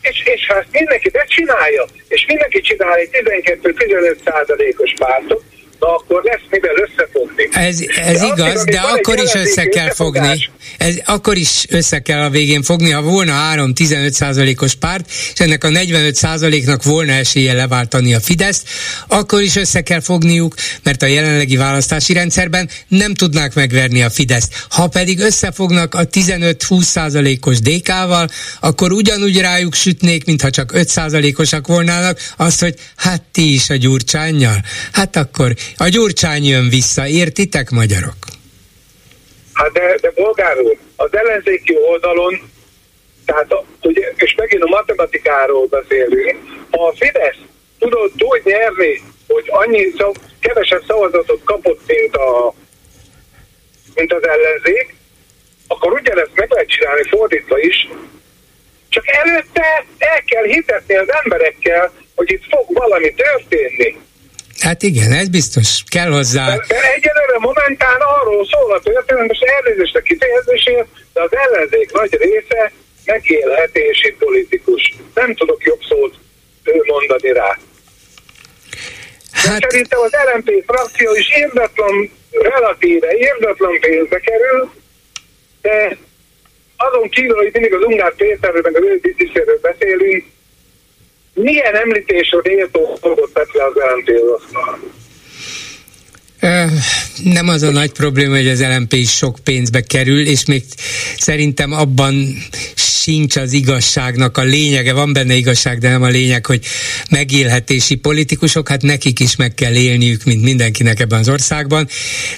és, és ha ezt mindenki becsinálja, és mindenki csinál egy 12-15 százalékos pártot, na akkor lesz mivel összefogni. Ez, ez de igaz, azért, de akkor is össze kell fogni. Ez akkor is össze kell a végén fogni, ha volna 3-15 százalékos párt, és ennek a 45 százaléknak volna esélye leváltani a Fideszt, akkor is össze kell fogniuk, mert a jelenlegi választási rendszerben nem tudnák megverni a Fideszt. Ha pedig összefognak a 15-20 százalékos DK-val, akkor ugyanúgy rájuk sütnék, mintha csak 5 százalékosak volnának, azt, hogy hát ti is a gyurcsányjal. Hát akkor a Gyurcsány jön vissza, értitek magyarok? Hát de, de bolgár úr, az ellenzéki oldalon, tehát ugye, és megint a matematikáról beszélünk, ha a Fidesz tudott úgy nyerni, hogy annyi szav, kevesebb szavazatot kapott, mint, a, mint az ellenzék, akkor ugyanezt meg lehet csinálni fordítva is, csak előtte el kell hitetni az emberekkel, hogy itt fog valami történni. Hát igen, ez biztos. Kell hozzá. De, de egyelőre momentán arról szól a történet, most elnézést a kifejezésért, de az ellenzék nagy része megélhetési politikus. Nem tudok jobb szót mondani rá. Hát... De szerintem az LMP frakció is érdetlen, relatíve érdetlen pénzbe kerül, de azon kívül, hogy mindig az Ungár Péterről, meg az ő beszélünk, milyen említésről éltó dolgot tett le az LMP nem az a nagy probléma, hogy az LMP is sok pénzbe kerül, és még szerintem abban sincs az igazságnak a lényege, van benne igazság, de nem a lényeg, hogy megélhetési politikusok, hát nekik is meg kell élniük, mint mindenkinek ebben az országban,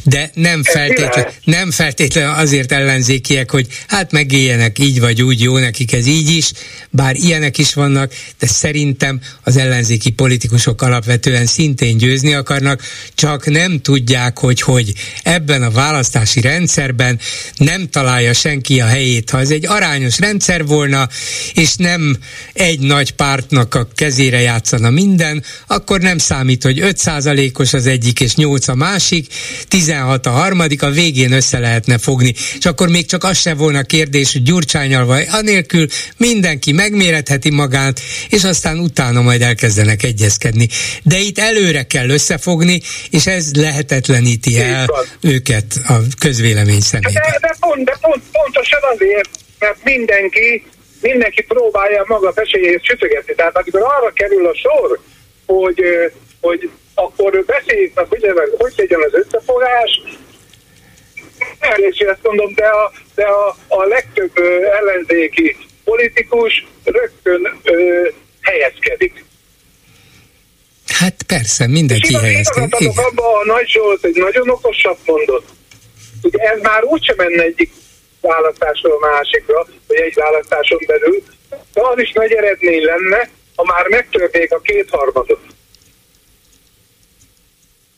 de nem feltétlen, nem feltétlen azért ellenzékiek, hogy hát megéljenek így vagy úgy, jó nekik ez így is, bár ilyenek is vannak, de szerintem az ellenzéki politikusok alapvetően szintén győzni akarnak, csak nem tudják, hogy hogy ebben a választási rendszerben nem találja senki a helyét. Ha ez egy arányos rendszer volna, és nem egy nagy pártnak a kezére játszana minden, akkor nem számít, hogy 5%-os az egyik és 8 a másik, 16 a harmadik, a végén össze lehetne fogni. És akkor még csak az se volna kérdés, hogy Gyurcsányal vagy anélkül mindenki megméretheti magát, és aztán utána majd elkezdenek egyezkedni. De itt előre kell összefogni, és ez lehetetleníti el őket a közvélemény szemében. De, de, pont, de pont, pontosan azért, mert mindenki, mindenki próbálja maga esélyét sütögetni. Tehát amikor arra kerül a sor, hogy, hogy akkor beszéljük meg, hogy, hogy legyen az összefogás, elnézést ezt mondom, de a, de a, a legtöbb ellenzéki politikus rögtön ö, helyezkedik. Hát persze, mindenki helyezkedik. Én abba a Nagy Zsolt egy nagyon okosat mondott. Ugye ez már úgysem menne egyik választásról a másikra, vagy egy választáson belül, de az is nagy eredmény lenne, ha már megtörték a kétharmadot.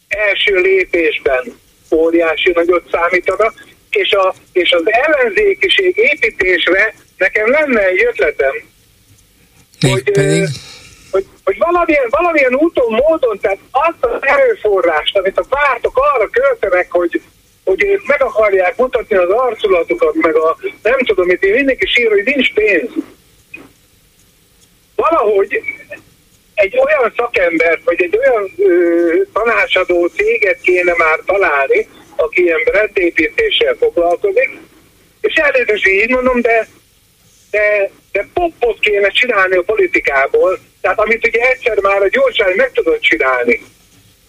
Első lépésben óriási nagyot számítana, és, a, és az ellenzékiség építésre nekem lenne egy ötletem, hogy, pedig... hogy, hogy valamilyen, valamilyen úton, módon, tehát azt az erőforrást, amit a pártok arra költenek, hogy, hogy ők meg akarják mutatni az arculatukat, meg a nem tudom, mit én mindenki sír, hogy nincs pénz. Valahogy egy olyan szakembert, vagy egy olyan ö, tanácsadó céget kéne már találni, aki ilyen rendépítéssel foglalkozik, és elnézést így mondom, de, de, de popot kéne csinálni a politikából, tehát amit ugye egyszer már a gyorsan meg tudott csinálni,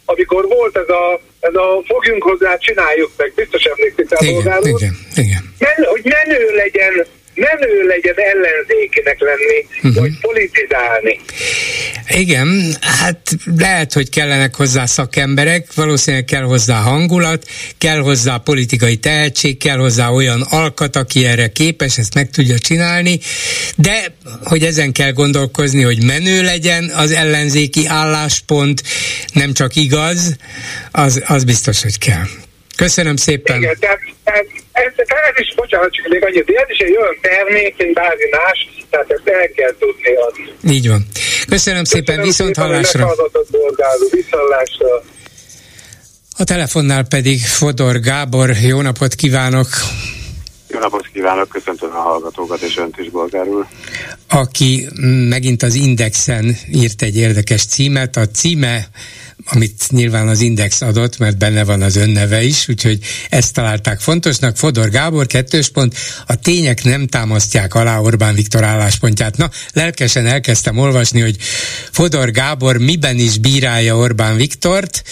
amikor volt ez a, ez a fogjunk hozzá, csináljuk meg, biztos emlékszik rá igen, igen, igen. Men, hogy menő legyen nem ő legyen ellenzékinek lenni, uh-huh. vagy politizálni. Igen, hát lehet, hogy kellenek hozzá szakemberek, valószínűleg kell hozzá hangulat, kell hozzá politikai tehetség, kell hozzá olyan alkat, aki erre képes, ezt meg tudja csinálni, de hogy ezen kell gondolkozni, hogy menő legyen az ellenzéki álláspont, nem csak igaz, az, az biztos, hogy kell. Köszönöm szépen. Igen, tehát, tehát ez, ez is, bocsánat, csak még annyit, ez is egy olyan termék, mint bármi más, tehát ezt el kell tudni adni. Így van. Köszönöm, Köszönöm szépen, viszont szépen, hallásra. Viszontlásra. A telefonnál pedig Fodor Gábor, jó napot kívánok! Jó napot kívánok, köszöntöm a hallgatókat és önt is, bolgár úr. Aki megint az Indexen írt egy érdekes címet, a címe amit nyilván az Index adott, mert benne van az önneve is, úgyhogy ezt találták fontosnak. Fodor Gábor, kettős pont, a tények nem támasztják alá Orbán Viktor álláspontját. Na, lelkesen elkezdtem olvasni, hogy Fodor Gábor miben is bírálja Orbán Viktort,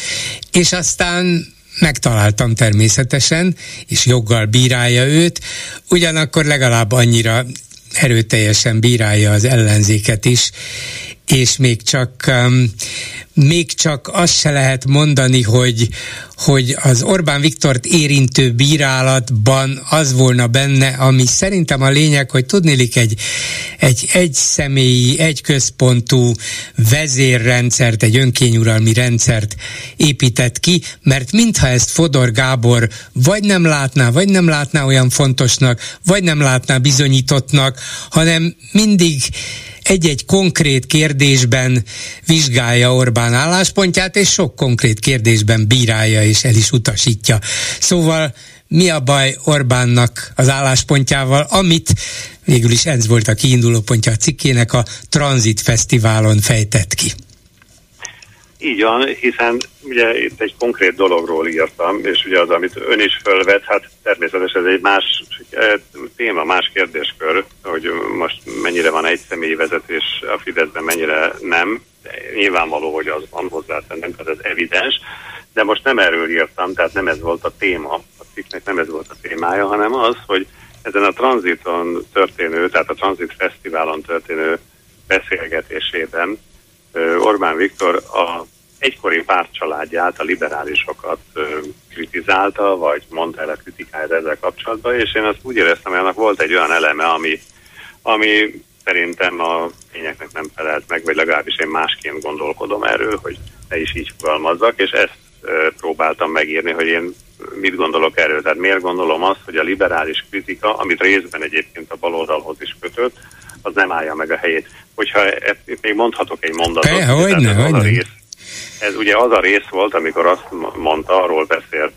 és aztán megtaláltam természetesen, és joggal bírálja őt, ugyanakkor legalább annyira erőteljesen bírálja az ellenzéket is, és még csak um, még csak azt se lehet mondani, hogy, hogy az Orbán Viktort érintő bírálatban az volna benne, ami szerintem a lényeg, hogy tudnélik egy, egy, egy személyi, egy központú vezérrendszert, egy önkényuralmi rendszert épített ki, mert mintha ezt Fodor Gábor vagy nem látná, vagy nem látná olyan fontosnak, vagy nem látná bizonyítottnak, hanem mindig egy-egy konkrét kérdésben vizsgálja Orbán álláspontját, és sok konkrét kérdésben bírálja és el is utasítja. Szóval mi a baj Orbánnak az álláspontjával, amit végül is ez volt a kiinduló pontja a cikkének, a Transit Fesztiválon fejtett ki. Így van, hiszen ugye itt egy konkrét dologról írtam, és ugye az, amit ön is fölvet, hát természetesen ez egy más eh, téma, más kérdéskör, hogy most mennyire van egy személyi vezetés a Fideszben, mennyire nem. Nyilvánvaló, hogy az van hozzátennem, tehát ez evidens, de most nem erről írtam, tehát nem ez volt a téma, a cikknek nem ez volt a témája, hanem az, hogy ezen a tranziton történő, tehát a tranzit fesztiválon történő beszélgetésében Orbán Viktor a egykori pártcsaládját, a liberálisokat kritizálta, vagy mondta el a kritikáját ezzel kapcsolatban, és én azt úgy éreztem, hogy annak volt egy olyan eleme, ami, ami szerintem a tényeknek nem felelt meg, vagy legalábbis én másként gondolkodom erről, hogy ne is így fogalmazzak, és ezt próbáltam megírni, hogy én mit gondolok erről. Tehát miért gondolom azt, hogy a liberális kritika, amit részben egyébként a baloldalhoz is kötött, az nem állja meg a helyét. Hogyha itt még mondhatok egy mondatot. Te, hogyne, hogyne. Rész, ez ugye az a rész volt, amikor azt mondta, arról beszélt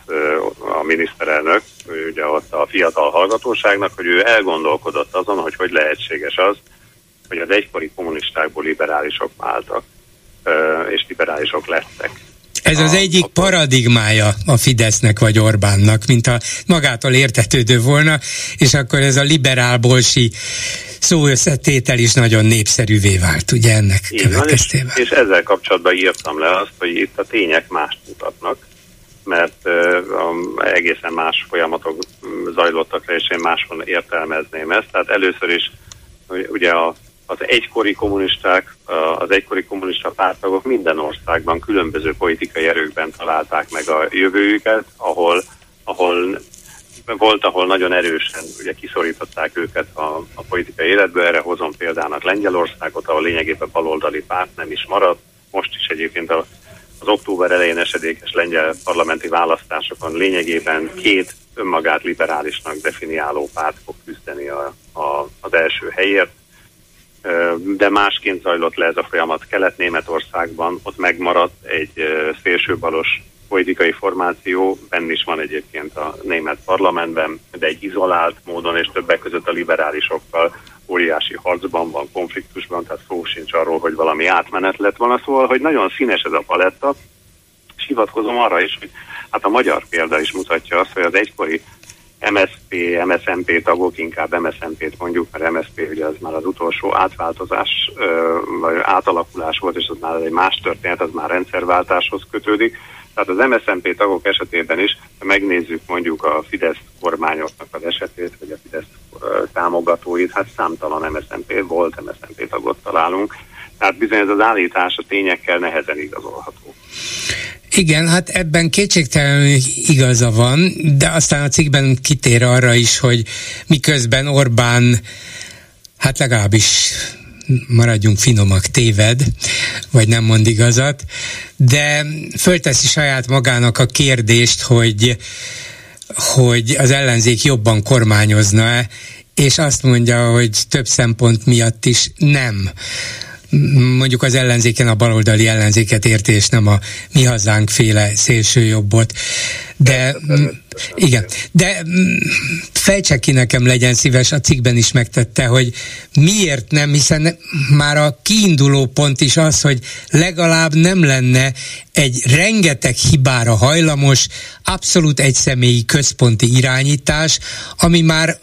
a miniszterelnök, ugye ott a fiatal hallgatóságnak, hogy ő elgondolkodott azon, hogy hogy lehetséges az, hogy az egykori kommunistákból liberálisok váltak, és liberálisok lettek. Ez az egyik a, paradigmája a Fidesznek vagy Orbánnak, mint a magától értetődő volna, és akkor ez a liberál-bolsi összetétel is nagyon népszerűvé vált, ugye ennek Így következtében. Van, és, és ezzel kapcsolatban írtam le azt, hogy itt a tények mást mutatnak, mert uh, egészen más folyamatok zajlottak le, és én máshol értelmezném ezt. Tehát először is ugye a az egykori kommunisták, az egykori kommunista pártagok minden országban különböző politikai erőkben találták meg a jövőjüket, ahol, ahol volt, ahol nagyon erősen ugye kiszorították őket a, a politikai életből. Erre hozom példának Lengyelországot, ahol lényegében baloldali párt nem is maradt. Most is egyébként a, az október elején esedékes lengyel parlamenti választásokon lényegében két önmagát liberálisnak definiáló párt fog küzdeni a, a, az első helyért de másként zajlott le ez a folyamat Kelet-Németországban, ott megmaradt egy szélsőbalos politikai formáció, benne is van egyébként a német parlamentben, de egy izolált módon, és többek között a liberálisokkal óriási harcban van, konfliktusban, tehát szó sincs arról, hogy valami átmenet lett volna. Szóval, hogy nagyon színes ez a paletta, és hivatkozom arra is, hogy hát a magyar példa is mutatja azt, hogy az egykori MSP, MSMP tagok, inkább MSMP-t mondjuk, mert MSP ugye az már az utolsó átváltozás, vagy átalakulás volt, és az már egy más történet, az már rendszerváltáshoz kötődik. Tehát az MSZMP tagok esetében is, ha megnézzük mondjuk a Fidesz kormányoknak az esetét, vagy a Fidesz támogatóit, hát számtalan MSZMP volt, MSZMP tagot találunk. Tehát bizony ez az állítás a tényekkel nehezen igazolható. Igen, hát ebben kétségtelenül igaza van, de aztán a cikkben kitér arra is, hogy miközben Orbán hát legalábbis maradjunk finomak, téved, vagy nem mond igazat, de fölteszi saját magának a kérdést, hogy, hogy az ellenzék jobban kormányozna-e, és azt mondja, hogy több szempont miatt is nem mondjuk az ellenzéken a baloldali ellenzéket érti, és nem a mi hazánk féle szélsőjobbot. De igen, de fejtse ki nekem legyen szíves, a cikkben is megtette, hogy miért nem, hiszen már a kiinduló pont is az, hogy legalább nem lenne egy rengeteg hibára hajlamos, abszolút egyszemélyi központi irányítás, ami már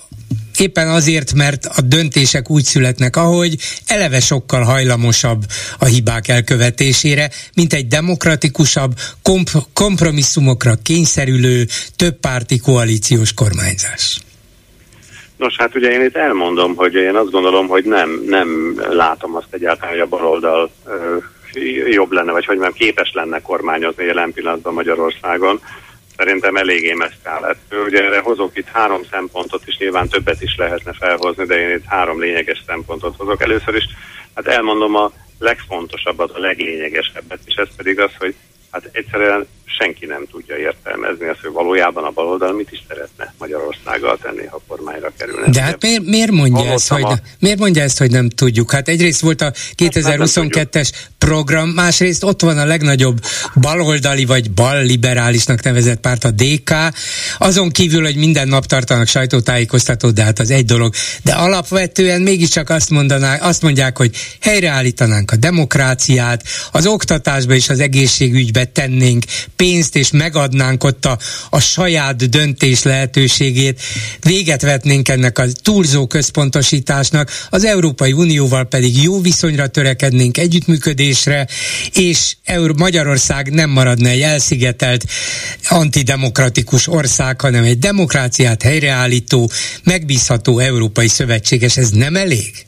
éppen azért, mert a döntések úgy születnek, ahogy eleve sokkal hajlamosabb a hibák elkövetésére, mint egy demokratikusabb, komp- kompromisszumokra kényszerülő, többpárti koalíciós kormányzás. Nos, hát ugye én itt elmondom, hogy én azt gondolom, hogy nem, nem látom azt egyáltalán, hogy a baloldal ö, jobb lenne, vagy hogy nem képes lenne kormányozni jelen pillanatban Magyarországon szerintem eléggé messze lett. Ugye erre hozok itt három szempontot, és nyilván többet is lehetne felhozni, de én itt három lényeges szempontot hozok. Először is, hát elmondom a legfontosabbat, a leglényegesebbet, és ez pedig az, hogy hát egyszerűen senki nem tudja értelmezni azt, hogy valójában a baloldal mit is szeretne Magyarországgal tenni, ha kormányra kerülne. De hát miért, miért, mondja ezt, hogy, a... miért mondja ezt, hogy nem tudjuk? Hát egyrészt volt a 2022-es program, másrészt ott van a legnagyobb baloldali vagy balliberálisnak nevezett párt, a DK, azon kívül, hogy minden nap tartanak sajtótájékoztatót, de hát az egy dolog. De alapvetően mégiscsak azt, mondanák, azt mondják, hogy helyreállítanánk a demokráciát, az oktatásba és az egészségügybe tennénk pénzt, és megadnánk ott a, a saját döntés lehetőségét, véget vetnénk ennek a túlzó központosításnak, az Európai Unióval pedig jó viszonyra törekednénk, együttműködésre, és Magyarország nem maradna egy elszigetelt antidemokratikus ország, hanem egy demokráciát helyreállító, megbízható európai szövetséges. Ez nem elég?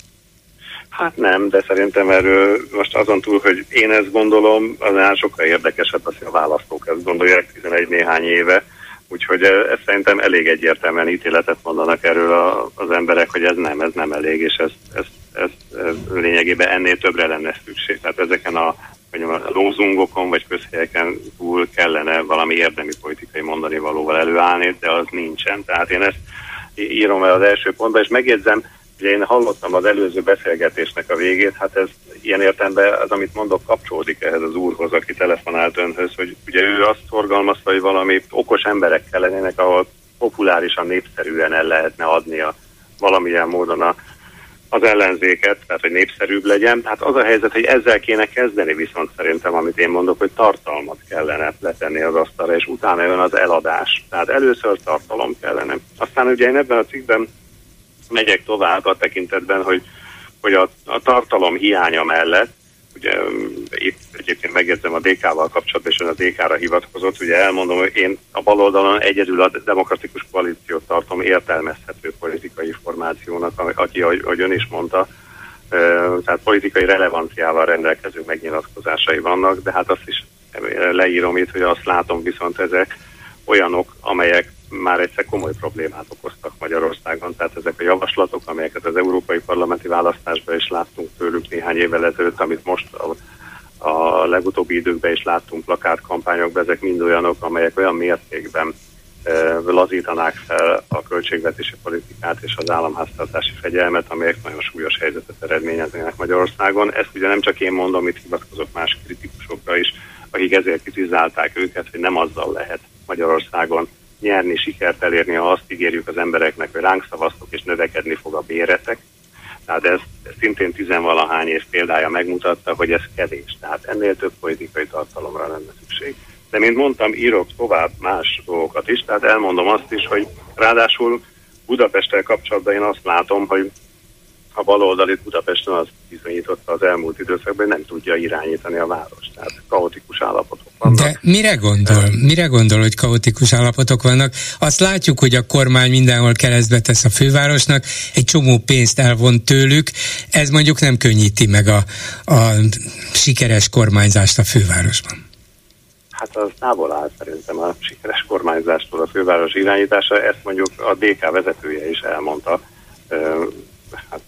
Hát nem, de szerintem erről most azon túl, hogy én ezt gondolom, annál sokkal érdekesebb az, hogy a választók ezt gondolják 11 néhány éve, úgyhogy ez szerintem elég egyértelműen ítéletet mondanak erről a, az emberek, hogy ez nem, ez nem elég, és ez, ez, ez, ez lényegében ennél többre lenne szükség. Tehát ezeken a, a lózungokon vagy közhelyeken túl kellene valami érdemi politikai mondani valóval előállni, de az nincsen. Tehát én ezt írom el az első pontba, és megjegyzem, Ugye én hallottam az előző beszélgetésnek a végét, hát ez ilyen értelemben az, amit mondok, kapcsolódik ehhez az úrhoz, aki telefonált önhöz, hogy ugye ő azt szorgalmazta, hogy valami okos emberek kellenének, ahol populárisan, népszerűen el lehetne adni a valamilyen módon a az ellenzéket, tehát hogy népszerűbb legyen. Hát az a helyzet, hogy ezzel kéne kezdeni, viszont szerintem, amit én mondok, hogy tartalmat kellene letenni az asztalra, és utána jön az eladás. Tehát először tartalom kellene. Aztán ugye én ebben a cikkben megyek tovább a tekintetben, hogy, hogy a, a tartalom hiánya mellett ugye itt egyébként megjegyzem a DK-val kapcsolatban, és ön a DK-ra hivatkozott, ugye elmondom, hogy én a baloldalon egyedül a demokratikus koalíciót tartom értelmezhető politikai formációnak, aki, ahogy ön is mondta, tehát politikai relevanciával rendelkező megnyilatkozásai vannak, de hát azt is leírom itt, hogy azt látom viszont ezek olyanok, amelyek már egyszer komoly problémát okoztak Magyarországon. Tehát ezek a javaslatok, amelyeket az európai parlamenti választásban is láttunk tőlük néhány évvel ezelőtt, amit most a, a legutóbbi időkben is láttunk plakátkampányokban, ezek mind olyanok, amelyek olyan mértékben e, lazítanák fel a költségvetési politikát és az államháztartási fegyelmet, amelyek nagyon súlyos helyzetet eredményeznének Magyarországon. Ezt ugye nem csak én mondom, itt hivatkozok más kritikusokra is, akik ezért kritizálták őket, hogy nem azzal lehet Magyarországon nyerni, sikert elérni, ha azt ígérjük az embereknek, hogy ránk szavaztok és növekedni fog a béretek. Tehát ez, ez szintén tizenvalahány év példája megmutatta, hogy ez kevés. Tehát ennél több politikai tartalomra lenne szükség. De mint mondtam, írok tovább más dolgokat is, tehát elmondom azt is, hogy ráadásul Budapesttel kapcsolatban én azt látom, hogy a baloldali Budapesten az bizonyította az elmúlt időszakban, hogy nem tudja irányítani a várost. Tehát kaotikus állapotok vannak. De mire gondol? Mire gondol, hogy kaotikus állapotok vannak? Azt látjuk, hogy a kormány mindenhol keresztbe tesz a fővárosnak, egy csomó pénzt elvon tőlük, ez mondjuk nem könnyíti meg a, a sikeres kormányzást a fővárosban. Hát az távol áll szerintem a sikeres kormányzástól a főváros irányítása, ezt mondjuk a DK vezetője is elmondta, hát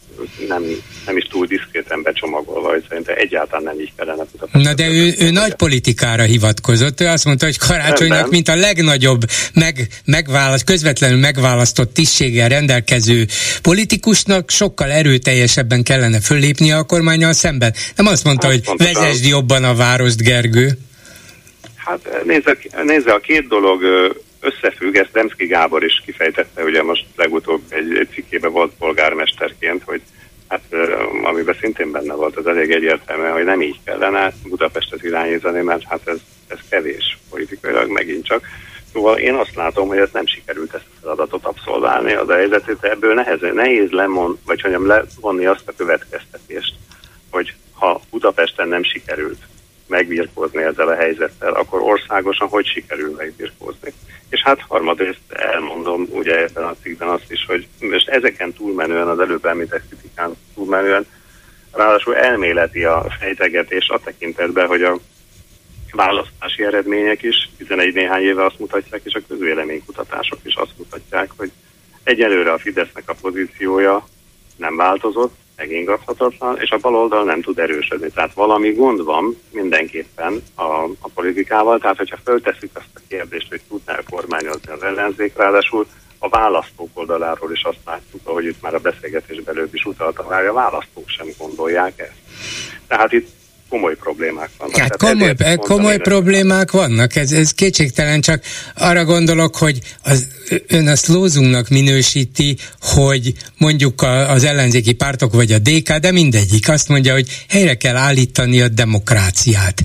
nem, nem is túl diszkréten becsomagolva, hogy szerintem egyáltalán nem így kellene. Na de ő, ő nagy politikára hivatkozott, ő azt mondta, hogy karácsonynak, nem, mint a legnagyobb meg, megválaszt, közvetlenül megválasztott tisztséggel rendelkező politikusnak sokkal erőteljesebben kellene föllépnie a kormányal szemben. Nem azt mondta, azt hogy mondta, vezesd jobban a várost, Gergő. Hát nézze, nézze, a két dolog összefügg, ezt Demszki Gábor is kifejtette, ugye most legutóbb egy, egy cikkében volt polgármesterként, hogy hát amiben szintén benne volt, az elég egyértelmű, hogy nem így kellene Budapestet irányítani, mert hát ez, ez kevés politikailag megint csak. Szóval én azt látom, hogy ez nem sikerült ezt a feladatot abszolválni, az a ebből nehéz, nehéz lemond, vagy mondjam, levonni azt a következtetést, hogy ha Budapesten nem sikerült megbirkózni ezzel a helyzettel, akkor országosan hogy sikerül megbirkózni. És hát harmadrészt elmondom ugye ebben a cikkben azt is, hogy most ezeken túlmenően, az előbb említett kritikán túlmenően, ráadásul elméleti a fejtegetés a tekintetben, hogy a választási eredmények is 11 néhány éve azt mutatják, és a közvéleménykutatások is azt mutatják, hogy egyelőre a Fidesznek a pozíciója nem változott, megingathatatlan, és a baloldal nem tud erősödni. Tehát valami gond van mindenképpen a, a politikával, tehát hogyha föltesszük azt a kérdést, hogy tudná kormányozni az ellenzék, ráadásul a választók oldaláról is azt látjuk, ahogy itt már a beszélgetés belőbb is utalta, hogy a választók sem gondolják ezt. Tehát itt komoly problémák vannak. Hát komoly, komoly problémák vannak, ez, ez kétségtelen, csak arra gondolok, hogy az, ön azt lózunknak minősíti, hogy mondjuk a, az ellenzéki pártok vagy a DK, de mindegyik azt mondja, hogy helyre kell állítani a demokráciát.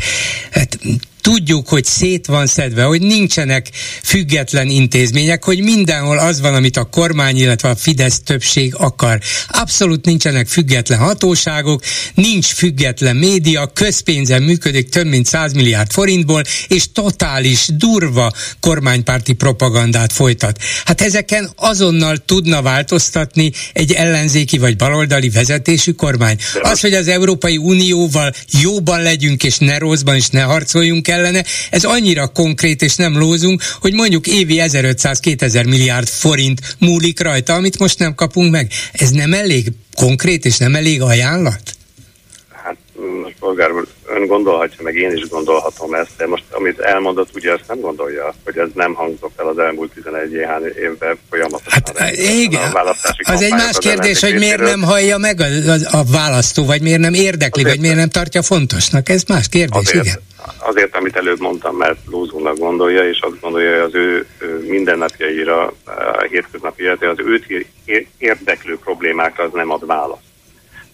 Hát, tudjuk, hogy szét van szedve, hogy nincsenek független intézmények, hogy mindenhol az van, amit a kormány, illetve a Fidesz többség akar. Abszolút nincsenek független hatóságok, nincs független média, közpénzen működik több mint 100 milliárd forintból, és totális, durva kormánypárti propagandát folytat. Hát ezeken azonnal tudna változtatni egy ellenzéki vagy baloldali vezetésű kormány. Az, hogy az Európai Unióval jóban legyünk, és ne rosszban, és ne harcoljunk kellene, ez annyira konkrét és nem lózunk, hogy mondjuk évi 1500-2000 milliárd forint múlik rajta, amit most nem kapunk meg. Ez nem elég konkrét és nem elég ajánlat? Hát, most polgár ön gondolhatja, meg én is gondolhatom ezt, de most amit elmondott, ugye ezt nem gondolja, hogy ez nem hangzott el az elmúlt 11 évben folyamatosan. Hát igen, az egy más kérdés, hogy miért nem hallja meg a, a, a választó, vagy miért nem érdekli, azért, vagy miért nem tartja fontosnak, ez más kérdés, azért, igen. Azért, amit előbb mondtam, mert lózónak gondolja, és azt gondolja, hogy az ő mindennapjaira, a hétköznapi életére, az őt érdeklő problémákra az nem ad választ.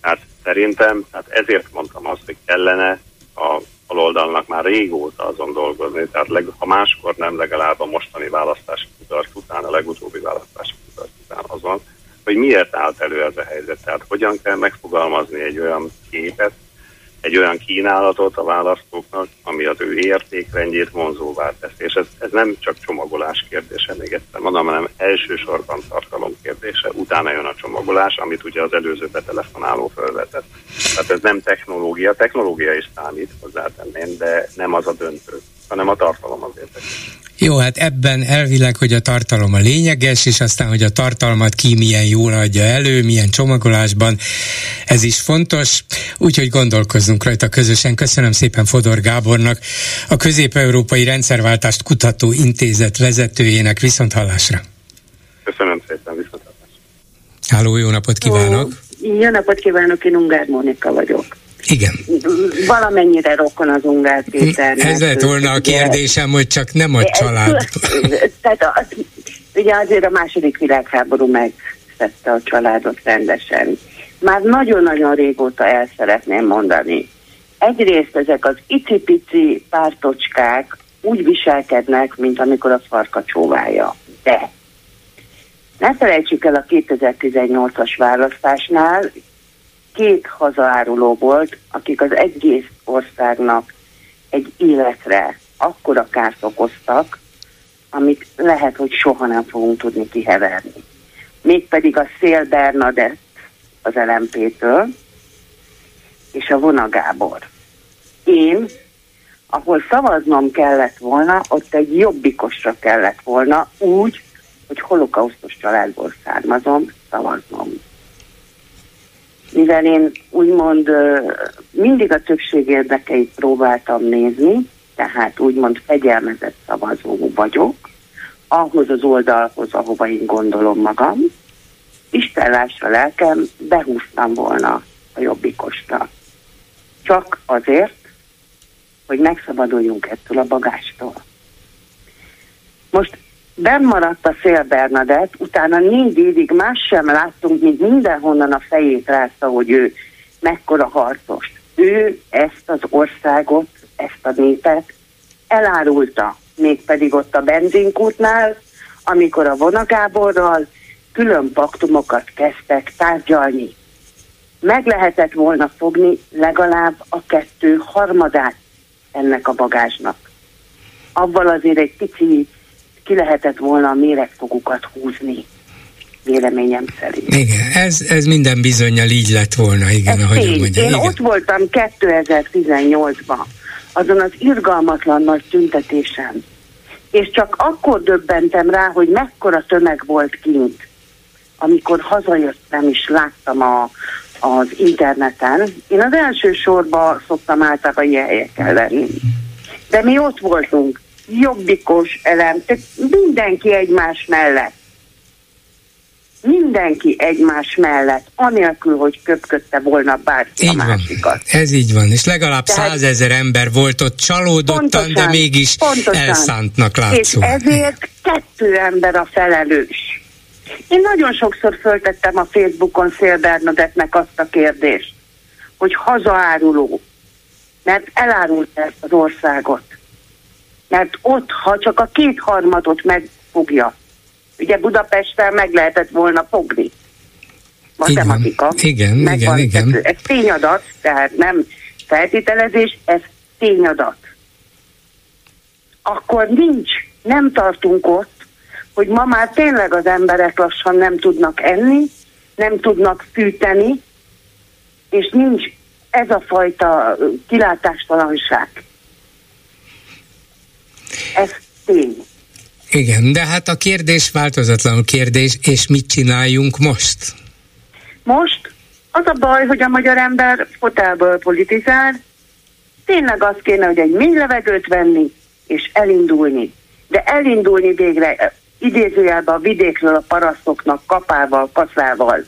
Tehát szerintem, hát ezért mondtam azt, hogy kellene a baloldalnak már régóta azon dolgozni, tehát leg, ha máskor nem, legalább a mostani választási kudarc után, a legutóbbi választási kudarc után azon, hogy miért állt elő ez a helyzet, tehát hogyan kell megfogalmazni egy olyan képet, egy olyan kínálatot a választóknak, ami az ő értékrendjét vonzóvá teszi. És ez, ez nem csak csomagolás kérdése, még egyszer mondom, hanem elsősorban tartalom kérdése. Utána jön a csomagolás, amit ugye az előző betelefonáló felvetett. Tehát ez nem technológia, technológia is számít, hozzátenném, de nem az a döntő, hanem a tartalom az érdekes. Jó, hát ebben elvileg, hogy a tartalom a lényeges, és aztán, hogy a tartalmat ki milyen jól adja elő, milyen csomagolásban, ez is fontos, úgyhogy gondolkozzunk rajta közösen. Köszönöm szépen Fodor Gábornak, a Közép-Európai Rendszerváltást Kutató Intézet vezetőjének viszont hallásra. Köszönöm szépen, viszont hallásra. Háló, jó napot kívánok! Jó, jó napot kívánok, én Ungár Mónika vagyok. Igen. Valamennyire rokon az Ungár Péternek. Ez lett volna a kérdésem, hogy csak nem a család. Tehát az, ugye azért a második világháború megszette a családot rendesen. Már nagyon-nagyon régóta el szeretném mondani. Egyrészt ezek az icipici pártocskák úgy viselkednek, mint amikor a farka csóválja. De ne felejtsük el a 2018-as választásnál, két hazaáruló volt, akik az egész országnak egy életre akkora kárt okoztak, amit lehet, hogy soha nem fogunk tudni kiheverni. Mégpedig a Szél Bernadett az LMP-től, és a Vona Gábor. Én, ahol szavaznom kellett volna, ott egy jobbikosra kellett volna, úgy, hogy holokausztos családból származom, szavaznom mivel én úgymond mindig a többség érdekeit próbáltam nézni, tehát úgymond fegyelmezett szavazó vagyok, ahhoz az oldalhoz, ahova én gondolom magam, Isten lássa lelkem, behúztam volna a jobbikosra. Csak azért, hogy megszabaduljunk ettől a bagástól. Most maradt a Szél Bernadett, utána négy évig más sem láttunk, mint mindenhonnan a fejét rázta, hogy ő mekkora harcos. Ő ezt az országot, ezt a népet elárulta, mégpedig ott a benzinkútnál, amikor a vonagáborral külön paktumokat kezdtek tárgyalni. Meg lehetett volna fogni legalább a kettő harmadát ennek a bagázsnak. Avval azért egy pici ki lehetett volna a méregfogukat húzni véleményem szerint. Igen, ez, ez minden bizonyal így lett volna, igen, ez ahogy mondja. Én igen. ott voltam 2018-ban, azon az irgalmatlan nagy tüntetésen, és csak akkor döbbentem rá, hogy mekkora tömeg volt kint, amikor hazajöttem és láttam a, az interneten. Én az első sorba szoktam általában ilyen helyeken lenni. De mi ott voltunk, jobbikos elem, tehát mindenki egymás mellett. Mindenki egymás mellett, anélkül, hogy köpködte volna bárki így a másikat. Van. Ez így van, és legalább százezer ember volt ott csalódottan, pontosan, de mégis pontosan. elszántnak látszó. És ezért kettő ember a felelős. Én nagyon sokszor föltettem a Facebookon Szél Bernadettnek azt a kérdést, hogy hazaáruló, mert elárult ezt az országot mert ott, ha csak a kétharmadot megfogja, ugye Budapesten meg lehetett volna fogni. Matematika. Igen, igen, igen. Ez tényadat, tehát nem feltételezés, ez tényadat. Akkor nincs, nem tartunk ott, hogy ma már tényleg az emberek lassan nem tudnak enni, nem tudnak fűteni, és nincs ez a fajta kilátástalanság. Ez tény. Igen, de hát a kérdés változatlanul kérdés, és mit csináljunk most? Most az a baj, hogy a magyar ember fotelből politizál, tényleg az kéne, hogy egy mély levegőt venni, és elindulni. De elindulni végre eh, idézőjelben a vidékről a parasztoknak kapával, kaszával,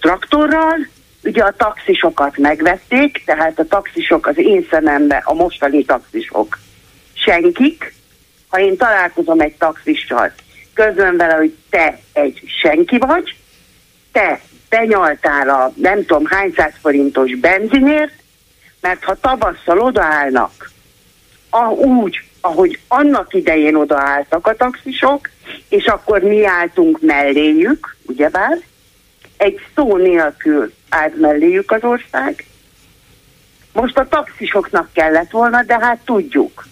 traktorral, ugye a taxisokat megvették, tehát a taxisok az én szemembe, a mostani taxisok senkik, ha én találkozom egy taxissal, közön vele, hogy te egy senki vagy, te benyaltál a nem tudom hány száz forintos benzinért, mert ha tavasszal odaállnak, a, úgy, ahogy annak idején odaálltak a taxisok, és akkor mi álltunk melléjük, ugyebár, egy szó nélkül állt melléjük az ország. Most a taxisoknak kellett volna, de hát tudjuk.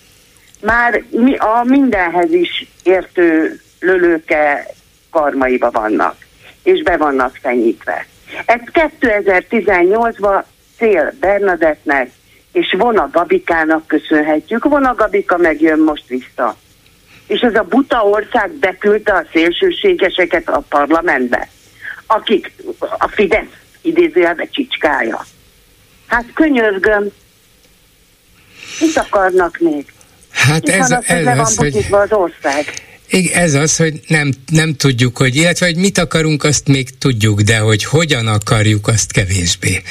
Már mi, a mindenhez is értő lölőke karmaiba vannak, és be vannak fenyítve. Ez 2018-ban Szél Bernadettnek és Vona Gabikának köszönhetjük. Vona Gabika megjön most vissza. És ez a buta ország beküldte a szélsőségeseket a parlamentbe, akik a Fidesz idézőjelbe csicskája. Hát könyörgöm, mit akarnak még? Hát ez, az, ez van az, hogy... az ország. Ez az, hogy nem, nem tudjuk, hogy, illetve hogy mit akarunk, azt még tudjuk, de hogy hogyan akarjuk, azt kevésbé.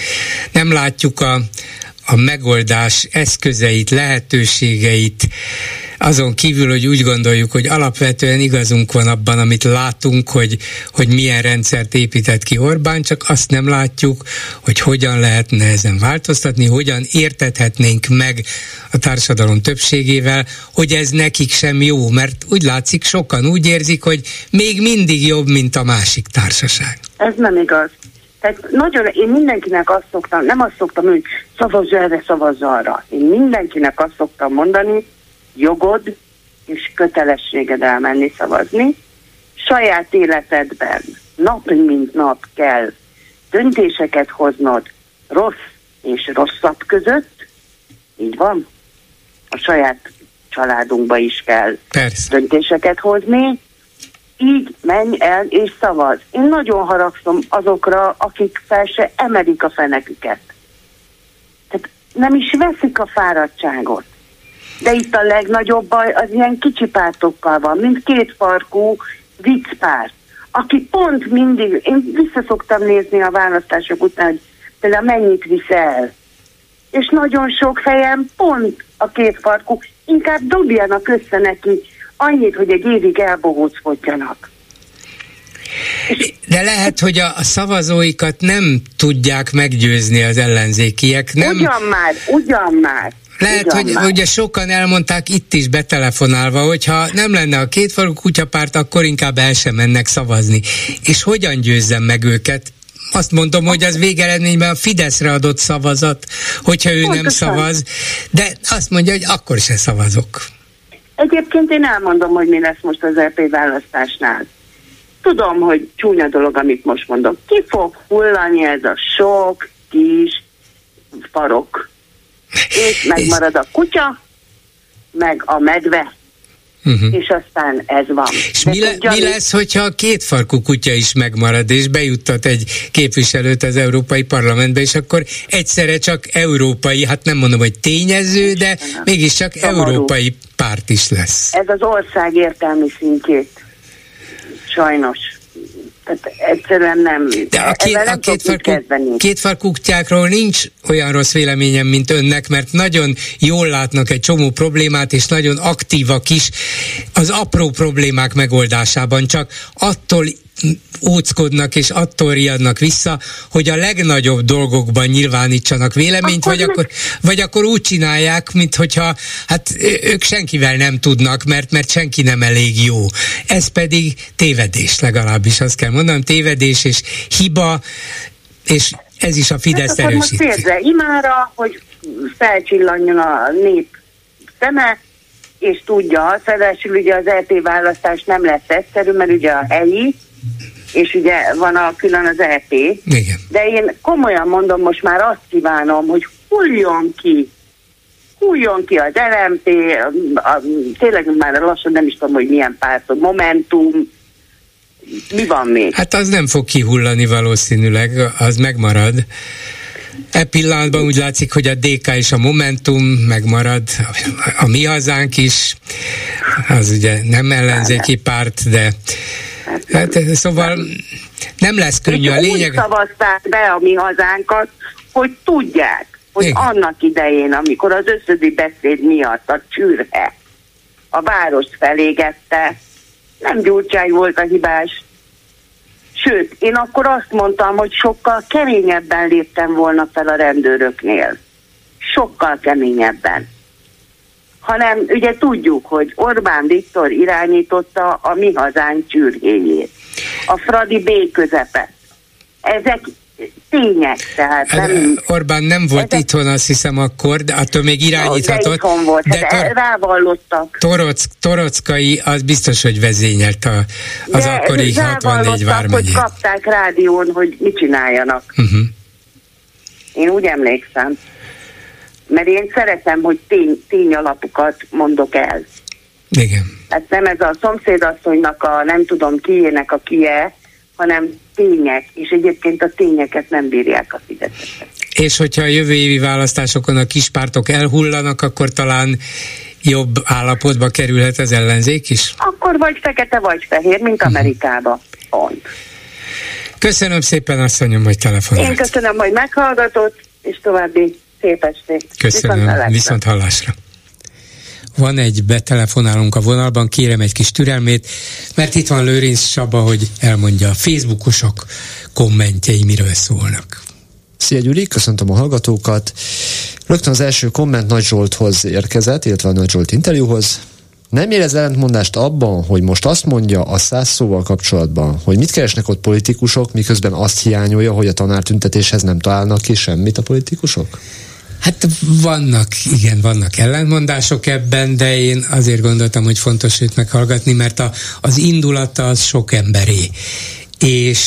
Nem látjuk a, a megoldás eszközeit, lehetőségeit, azon kívül, hogy úgy gondoljuk, hogy alapvetően igazunk van abban, amit látunk, hogy, hogy milyen rendszert épített ki Orbán, csak azt nem látjuk, hogy hogyan lehetne ezen változtatni, hogyan értethetnénk meg a társadalom többségével, hogy ez nekik sem jó, mert úgy látszik, sokan úgy érzik, hogy még mindig jobb, mint a másik társaság. Ez nem igaz. Tehát nagyon, én mindenkinek azt szoktam, nem azt szoktam, hogy szavazz erre, szavazz arra. Én mindenkinek azt szoktam mondani, jogod és kötelességed elmenni szavazni. Saját életedben nap mint nap kell döntéseket hoznod rossz és rosszabb között. Így van? A saját családunkba is kell Persze. döntéseket hozni. Így menj el és szavaz. Én nagyon haragszom azokra, akik fel se emelik a feneküket. Tehát nem is veszik a fáradtságot. De itt a legnagyobb baj az ilyen kicsi pártokkal van, mint két farkú viccpárt, aki pont mindig, én visszaszoktam nézni a választások után, hogy például mennyit visz el. És nagyon sok helyen pont a két farkú, inkább dobjanak össze neki annyit, hogy egy évig elbohóckodjanak. De lehet, hogy a, szavazóikat nem tudják meggyőzni az ellenzékiek. Nem... Ugyan már, ugyan már. Lehet, ugyan hogy már. ugye sokan elmondták itt is betelefonálva, hogyha nem lenne a kétfarú kutyapárt, akkor inkább el sem mennek szavazni. És hogyan győzzem meg őket? Azt mondom, hogy az végeredményben a Fideszre adott szavazat, hogyha ő nem Pontosan. szavaz, de azt mondja, hogy akkor se szavazok. Egyébként én elmondom, hogy mi lesz most az EP választásnál. Tudom, hogy csúnya dolog, amit most mondok. Ki fog hullani ez a sok kis farok. És megmarad a kutya, meg a medve, Uh-huh. és aztán ez van. És mi, le, mi lesz, hogyha a kétfarkú kutya is megmarad, és bejuttat egy képviselőt az Európai Parlamentbe, és akkor egyszerre csak európai, hát nem mondom, hogy tényező, de mégiscsak Szomorú. európai párt is lesz. Ez az ország értelmi szintjét. Sajnos. Tehát egyszerűen nem. De a, két, a nem mit kétfarkú, kezdeni. kétfarkú kutyákról nincs olyan rossz véleményem, mint önnek, mert nagyon jól látnak egy csomó problémát, és nagyon aktívak is az apró problémák megoldásában, csak attól óckodnak és attól riadnak vissza, hogy a legnagyobb dolgokban nyilvánítsanak véleményt, Akkor vagy akkor, vagy akkor úgy csinálják, mint hogyha hát ők senkivel nem tudnak, mert, mert senki nem elég jó. Ez pedig tévedés legalábbis, azt kell mondanom, tévedés és hiba, és ez is a Fidesz Hát akkor most erősíti. félre imára, hogy felcsillanjon a nép szeme, és tudja azt, ráadásul ugye az EP választás nem lesz egyszerű, mert ugye a helyi, és ugye van a külön az EP, Igen. de én komolyan mondom, most már azt kívánom, hogy hulljon ki, hulljon ki az LMP, a, a, tényleg már lassan nem is tudom, hogy milyen párt, a Momentum, mi van még? Hát az nem fog kihullani valószínűleg, az megmarad. E pillanatban úgy látszik, hogy a DK és a Momentum megmarad, a, a mi hazánk is, az ugye nem ellenzéki párt, de hát, szóval nem lesz könnyű a lényeg. úgy szavazták be a mi hazánkat, hogy tudják, hogy Igen. annak idején, amikor az összödi beszéd miatt a csürhe a várost felégette, nem Gyurcsány volt a hibás, Sőt, én akkor azt mondtam, hogy sokkal keményebben léptem volna fel a rendőröknél. Sokkal keményebben. Hanem ugye tudjuk, hogy Orbán Viktor irányította a mi hazánk csürgéjét. A Fradi B közepet. Ezek tények, tehát hát, nem... Orbán nem volt ezek... itthon, azt hiszem akkor, de attól még irányíthatott. De volt, de hát tor- rávallottak. Torock, Torockai, az biztos, hogy vezényelt a, az de akkori 64 vármegyét. hogy kapták rádión, hogy mit csináljanak. Uh-huh. Én úgy emlékszem. Mert én szeretem, hogy tény, tény alapokat mondok el. Igen. Hát nem ez a szomszédasszonynak a nem tudom kiének a kie, hanem tények, és egyébként a tényeket nem bírják a fizetesek. És hogyha a jövő évi választásokon a kispártok elhullanak, akkor talán jobb állapotba kerülhet az ellenzék is? Akkor vagy fekete, vagy fehér, mint mhm. Amerikába. Pont. Köszönöm szépen, asszonyom, hogy telefonált. Én köszönöm, hogy meghallgatott, és további szép estét. Köszönöm, viszont hallásra. Viszont hallásra. Van egy betelefonálunk a vonalban, kérem egy kis türelmét, mert itt van Lőrinc Saba, hogy elmondja a Facebookosok kommentjei miről szólnak. Szia Gyuri, köszöntöm a hallgatókat. Rögtön az első komment Nagy Zsolthoz érkezett, illetve a Nagy Zsolt interjúhoz. Nem érez ellentmondást abban, hogy most azt mondja a száz szóval kapcsolatban, hogy mit keresnek ott politikusok, miközben azt hiányolja, hogy a tanártüntetéshez nem találnak ki semmit a politikusok? Hát vannak, igen, vannak ellentmondások ebben, de én azért gondoltam, hogy fontos őt meghallgatni, mert a, az indulata az sok emberé. És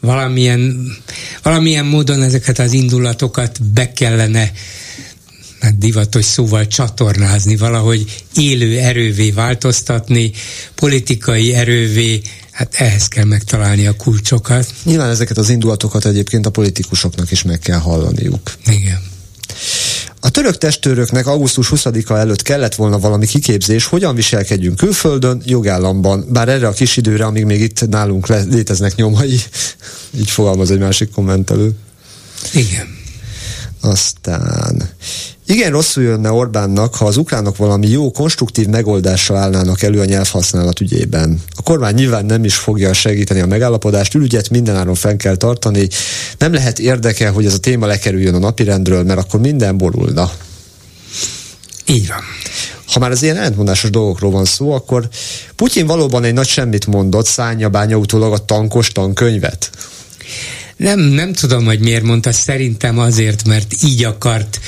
valamilyen, valamilyen módon ezeket az indulatokat be kellene hát divatos szóval csatornázni, valahogy élő erővé változtatni, politikai erővé, hát ehhez kell megtalálni a kulcsokat. Nyilván ezeket az indulatokat egyébként a politikusoknak is meg kell hallaniuk. Igen. A török testőröknek augusztus 20-a előtt kellett volna valami kiképzés, hogyan viselkedjünk külföldön, jogállamban, bár erre a kis időre, amíg még itt nálunk léteznek nyomai, így fogalmaz egy másik kommentelő. Igen. Aztán igen rosszul jönne Orbánnak, ha az ukránok valami jó, konstruktív megoldással állnának elő a nyelvhasználat ügyében. A kormány nyilván nem is fogja segíteni a megállapodást, ülügyet mindenáron fenn kell tartani. Nem lehet érdeke, hogy ez a téma lekerüljön a napirendről, mert akkor minden borulna. Így van. Ha már az ilyen ellentmondásos dolgokról van szó, akkor Putyin valóban egy nagy semmit mondott, szánja bánya utólag a tankos tankönyvet. Nem, nem tudom, hogy miért mondta, szerintem azért, mert így akart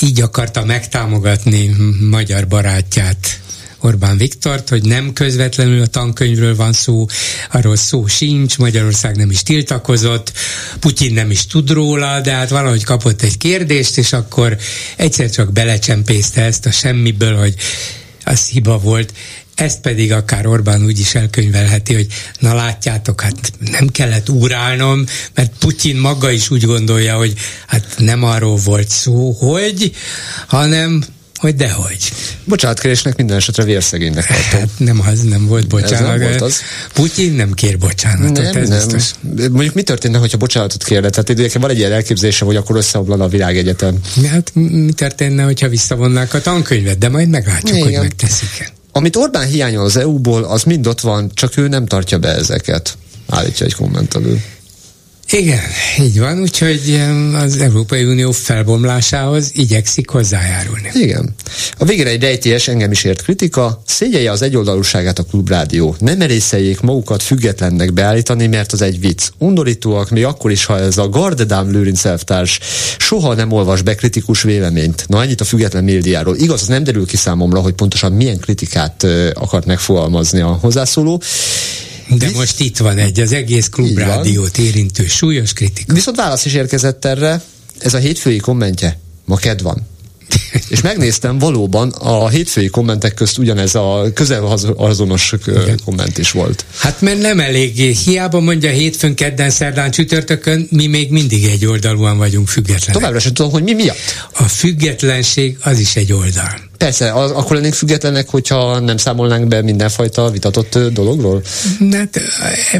így akarta megtámogatni magyar barátját, Orbán Viktort, hogy nem közvetlenül a tankönyvről van szó, arról szó sincs, Magyarország nem is tiltakozott, Putyin nem is tud róla, de hát valahogy kapott egy kérdést, és akkor egyszer csak belecsempészte ezt a semmiből, hogy az hiba volt. Ezt pedig akár Orbán úgy is elkönyvelheti, hogy na látjátok, hát nem kellett úrálnom, mert Putyin maga is úgy gondolja, hogy hát nem arról volt szó, hogy, hanem hogy dehogy. Bocsánatkérésnek minden esetre vérszegénynek tartom. Hát nem az, nem volt bocsánat. Ez nem volt az. Putyin nem kér bocsánatot, nem, ez nem. biztos. Mondjuk mi történne, hogyha bocsánatot kérne? Tehát nekem van egy ilyen elképzelése, hogy akkor összeomlan a világegyetem. Hát mi történne, hogyha visszavonnák a tankönyvet, de majd meglátjuk, Igen. hogy megteszik amit Orbán hiányol az EU-ból, az mind ott van, csak ő nem tartja be ezeket, állítja egy kommentelő. Igen, így van, úgyhogy az Európai Unió felbomlásához igyekszik hozzájárulni. Igen. A végre egy rejtélyes, engem is ért kritika, szégyelje az egyoldalúságát a klubrádió. Nem merészeljék magukat függetlennek beállítani, mert az egy vicc. Undorítóak még akkor is, ha ez a Gardedám Lőrinc elvtárs soha nem olvas be kritikus véleményt. Na ennyit a független médiáról. Igaz, az nem derül ki számomra, hogy pontosan milyen kritikát akart megfogalmazni a hozzászóló. De most itt van egy, az egész klubrádiót érintő súlyos kritika. Viszont válasz is érkezett erre, ez a hétfői kommentje. Ma ked van. és megnéztem, valóban a hétfői kommentek közt ugyanez a közel azonos komment is volt. Hát mert nem eléggé. Hiába mondja hétfőn, kedden, szerdán, csütörtökön, mi még mindig egy oldalúan vagyunk függetlenek. Továbbra sem tudom, hogy mi miatt. A függetlenség az is egy oldal. Persze, akkor lennénk függetlenek, hogyha nem számolnánk be mindenfajta vitatott dologról? Hát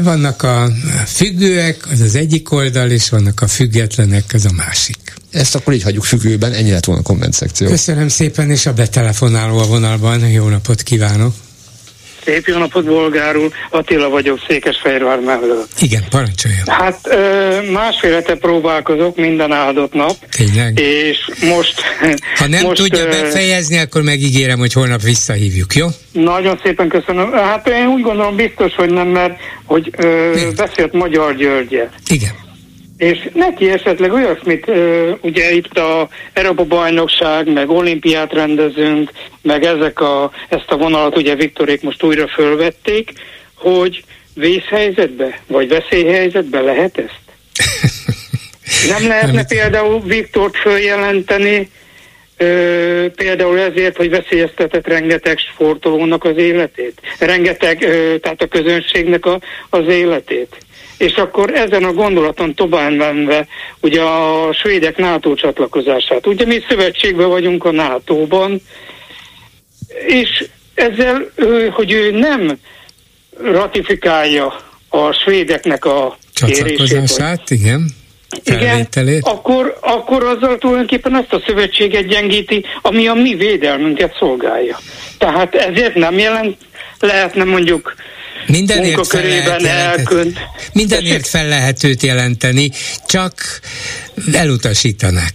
vannak a függőek, az az egyik oldal, és vannak a függetlenek, az a másik. Ezt akkor így hagyjuk függőben, ennyi lett volna a komment szekció. Köszönöm szépen, és a betelefonáló a vonalban. Jó napot kívánok! Szép jó napot, bolgárul. Attila vagyok, Székesfehérvár mellől. Igen, parancsoljon. Hát másfél hete próbálkozok minden áldott nap. Tényleg? És most... Ha nem most, tudja befejezni, akkor megígérem, hogy holnap visszahívjuk, jó? Nagyon szépen köszönöm. Hát én úgy gondolom biztos, hogy nem, mert hogy ö, beszélt Magyar Györgyet. Igen. És neki esetleg olyasmit, ugye itt a Európa bajnokság, meg olimpiát rendezünk, meg ezek a, ezt a vonalat ugye Viktorék most újra fölvették, hogy vészhelyzetbe, vagy veszélyhelyzetbe lehet ezt? Nem lehetne például Viktort följelenteni, Ö, például ezért, hogy veszélyeztetett rengeteg sportolónak az életét, rengeteg, ö, tehát a közönségnek a, az életét. És akkor ezen a gondolaton tovább menve, ugye a svédek NATO csatlakozását. Ugye mi szövetségben vagyunk a NATO-ban, és ezzel, hogy ő nem ratifikálja a svédeknek a Csatlakozását, igen. Igen, akkor, akkor azzal tulajdonképpen ezt a szövetséget gyengíti, ami a mi védelmünket szolgálja. Tehát ezért nem jelent, lehetne mondjuk Mindenért fel lehet jelenteni. Mindenért fel lehet őt jelenteni, csak elutasítanak.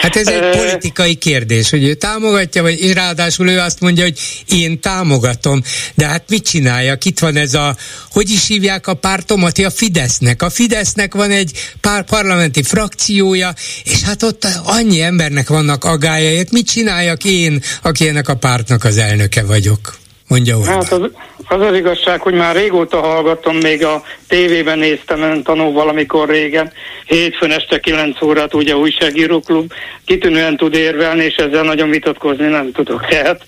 Hát ez egy politikai kérdés, hogy ő támogatja, vagy és ráadásul ő azt mondja, hogy én támogatom, de hát mit csináljak? Itt van ez a, hogy is hívják a pártomat? A Fidesznek. A Fidesznek van egy pár parlamenti frakciója, és hát ott annyi embernek vannak agályait, mit csináljak én, aki ennek a pártnak az elnöke vagyok? Mondja Orbán. Hát az, az az igazság, hogy már régóta hallgatom, még a tévében néztem ön tanul valamikor régen, hétfőn este 9 órát, ugye újságíróklub, kitűnően tud érvelni, és ezzel nagyon vitatkozni nem tudok. Tehát.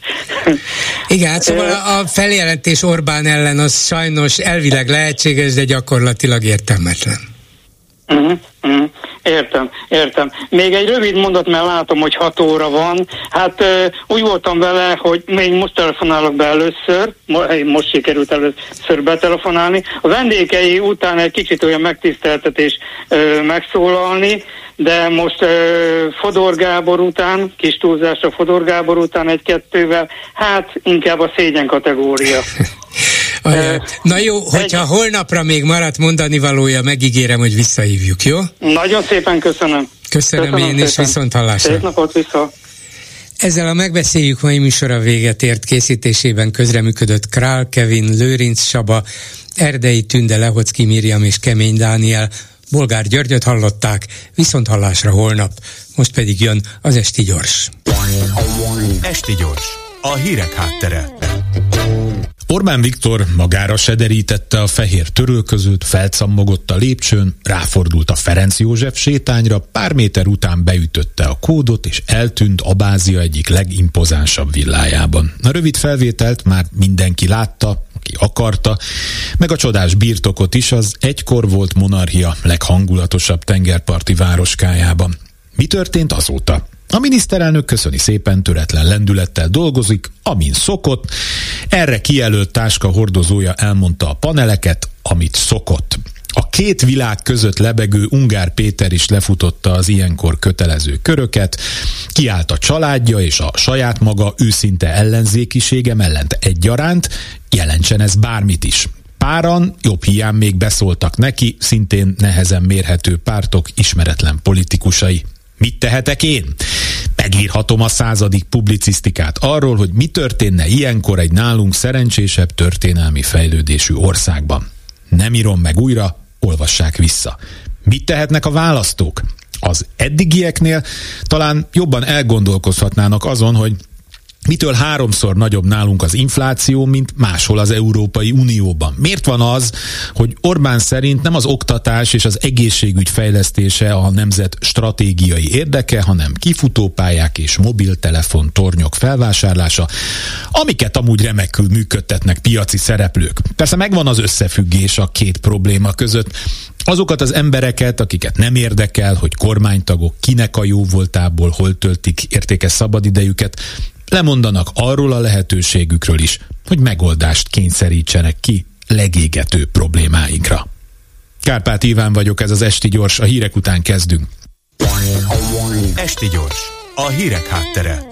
Igen, hát szóval a feljelentés Orbán ellen az sajnos elvileg lehetséges, de gyakorlatilag értelmetlen. Uh-huh, uh-huh. Értem, értem. Még egy rövid mondat, mert látom, hogy hat óra van. Hát úgy voltam vele, hogy még most telefonálok be először, most sikerült először betelefonálni. A vendégei után egy kicsit olyan megtiszteltetés megszólalni, de most Fodor Gábor után, kis túlzásra Fodor Gábor után egy-kettővel, hát inkább a szégyen kategória. Na jó, hogyha egy... holnapra még maradt mondani valója, megígérem, hogy visszahívjuk, jó? Nagyon szépen köszönöm. Köszönöm, köszönöm én szépen. is, viszont hallásra. Szép napot vissza. Ezzel a megbeszéljük mai műsora véget ért készítésében közreműködött Král Kevin, Lőrinc Saba, Erdei Tünde, Lehocki Miriam és Kemény Dániel, Bolgár Györgyöt hallották, viszont hallásra holnap. Most pedig jön az Esti Gyors. Esti Gyors, a hírek háttere. Orbán Viktor magára sederítette a fehér törölközőt, felcammogott a lépcsőn, ráfordult a Ferenc József sétányra, pár méter után beütötte a kódot, és eltűnt Abázia egyik legimpozánsabb villájában. A rövid felvételt már mindenki látta, aki akarta, meg a csodás birtokot is az egykor volt monarchia leghangulatosabb tengerparti városkájában. Mi történt azóta? A miniszterelnök köszöni szépen, töretlen lendülettel dolgozik, amin szokott. Erre kijelölt táska hordozója elmondta a paneleket, amit szokott. A két világ között lebegő Ungár Péter is lefutotta az ilyenkor kötelező köröket, kiállt a családja és a saját maga őszinte ellenzékisége mellett egyaránt, jelentsen ez bármit is. Páran, jobb hiány még beszóltak neki, szintén nehezen mérhető pártok ismeretlen politikusai. Mit tehetek én? Megírhatom a századik publicisztikát arról, hogy mi történne ilyenkor egy nálunk szerencsésebb történelmi fejlődésű országban. Nem írom meg újra, olvassák vissza. Mit tehetnek a választók? Az eddigieknél talán jobban elgondolkozhatnának azon, hogy Mitől háromszor nagyobb nálunk az infláció, mint máshol az Európai Unióban? Miért van az, hogy Orbán szerint nem az oktatás és az egészségügy fejlesztése a nemzet stratégiai érdeke, hanem kifutópályák és mobiltelefon tornyok felvásárlása, amiket amúgy remekül működtetnek piaci szereplők. Persze megvan az összefüggés a két probléma között, azokat az embereket, akiket nem érdekel, hogy kormánytagok kinek a jó voltából hol töltik értékes szabadidejüket, lemondanak arról a lehetőségükről is, hogy megoldást kényszerítsenek ki legégető problémáinkra. Kárpát Iván vagyok, ez az Esti Gyors, a hírek után kezdünk. Esti Gyors, a hírek háttere.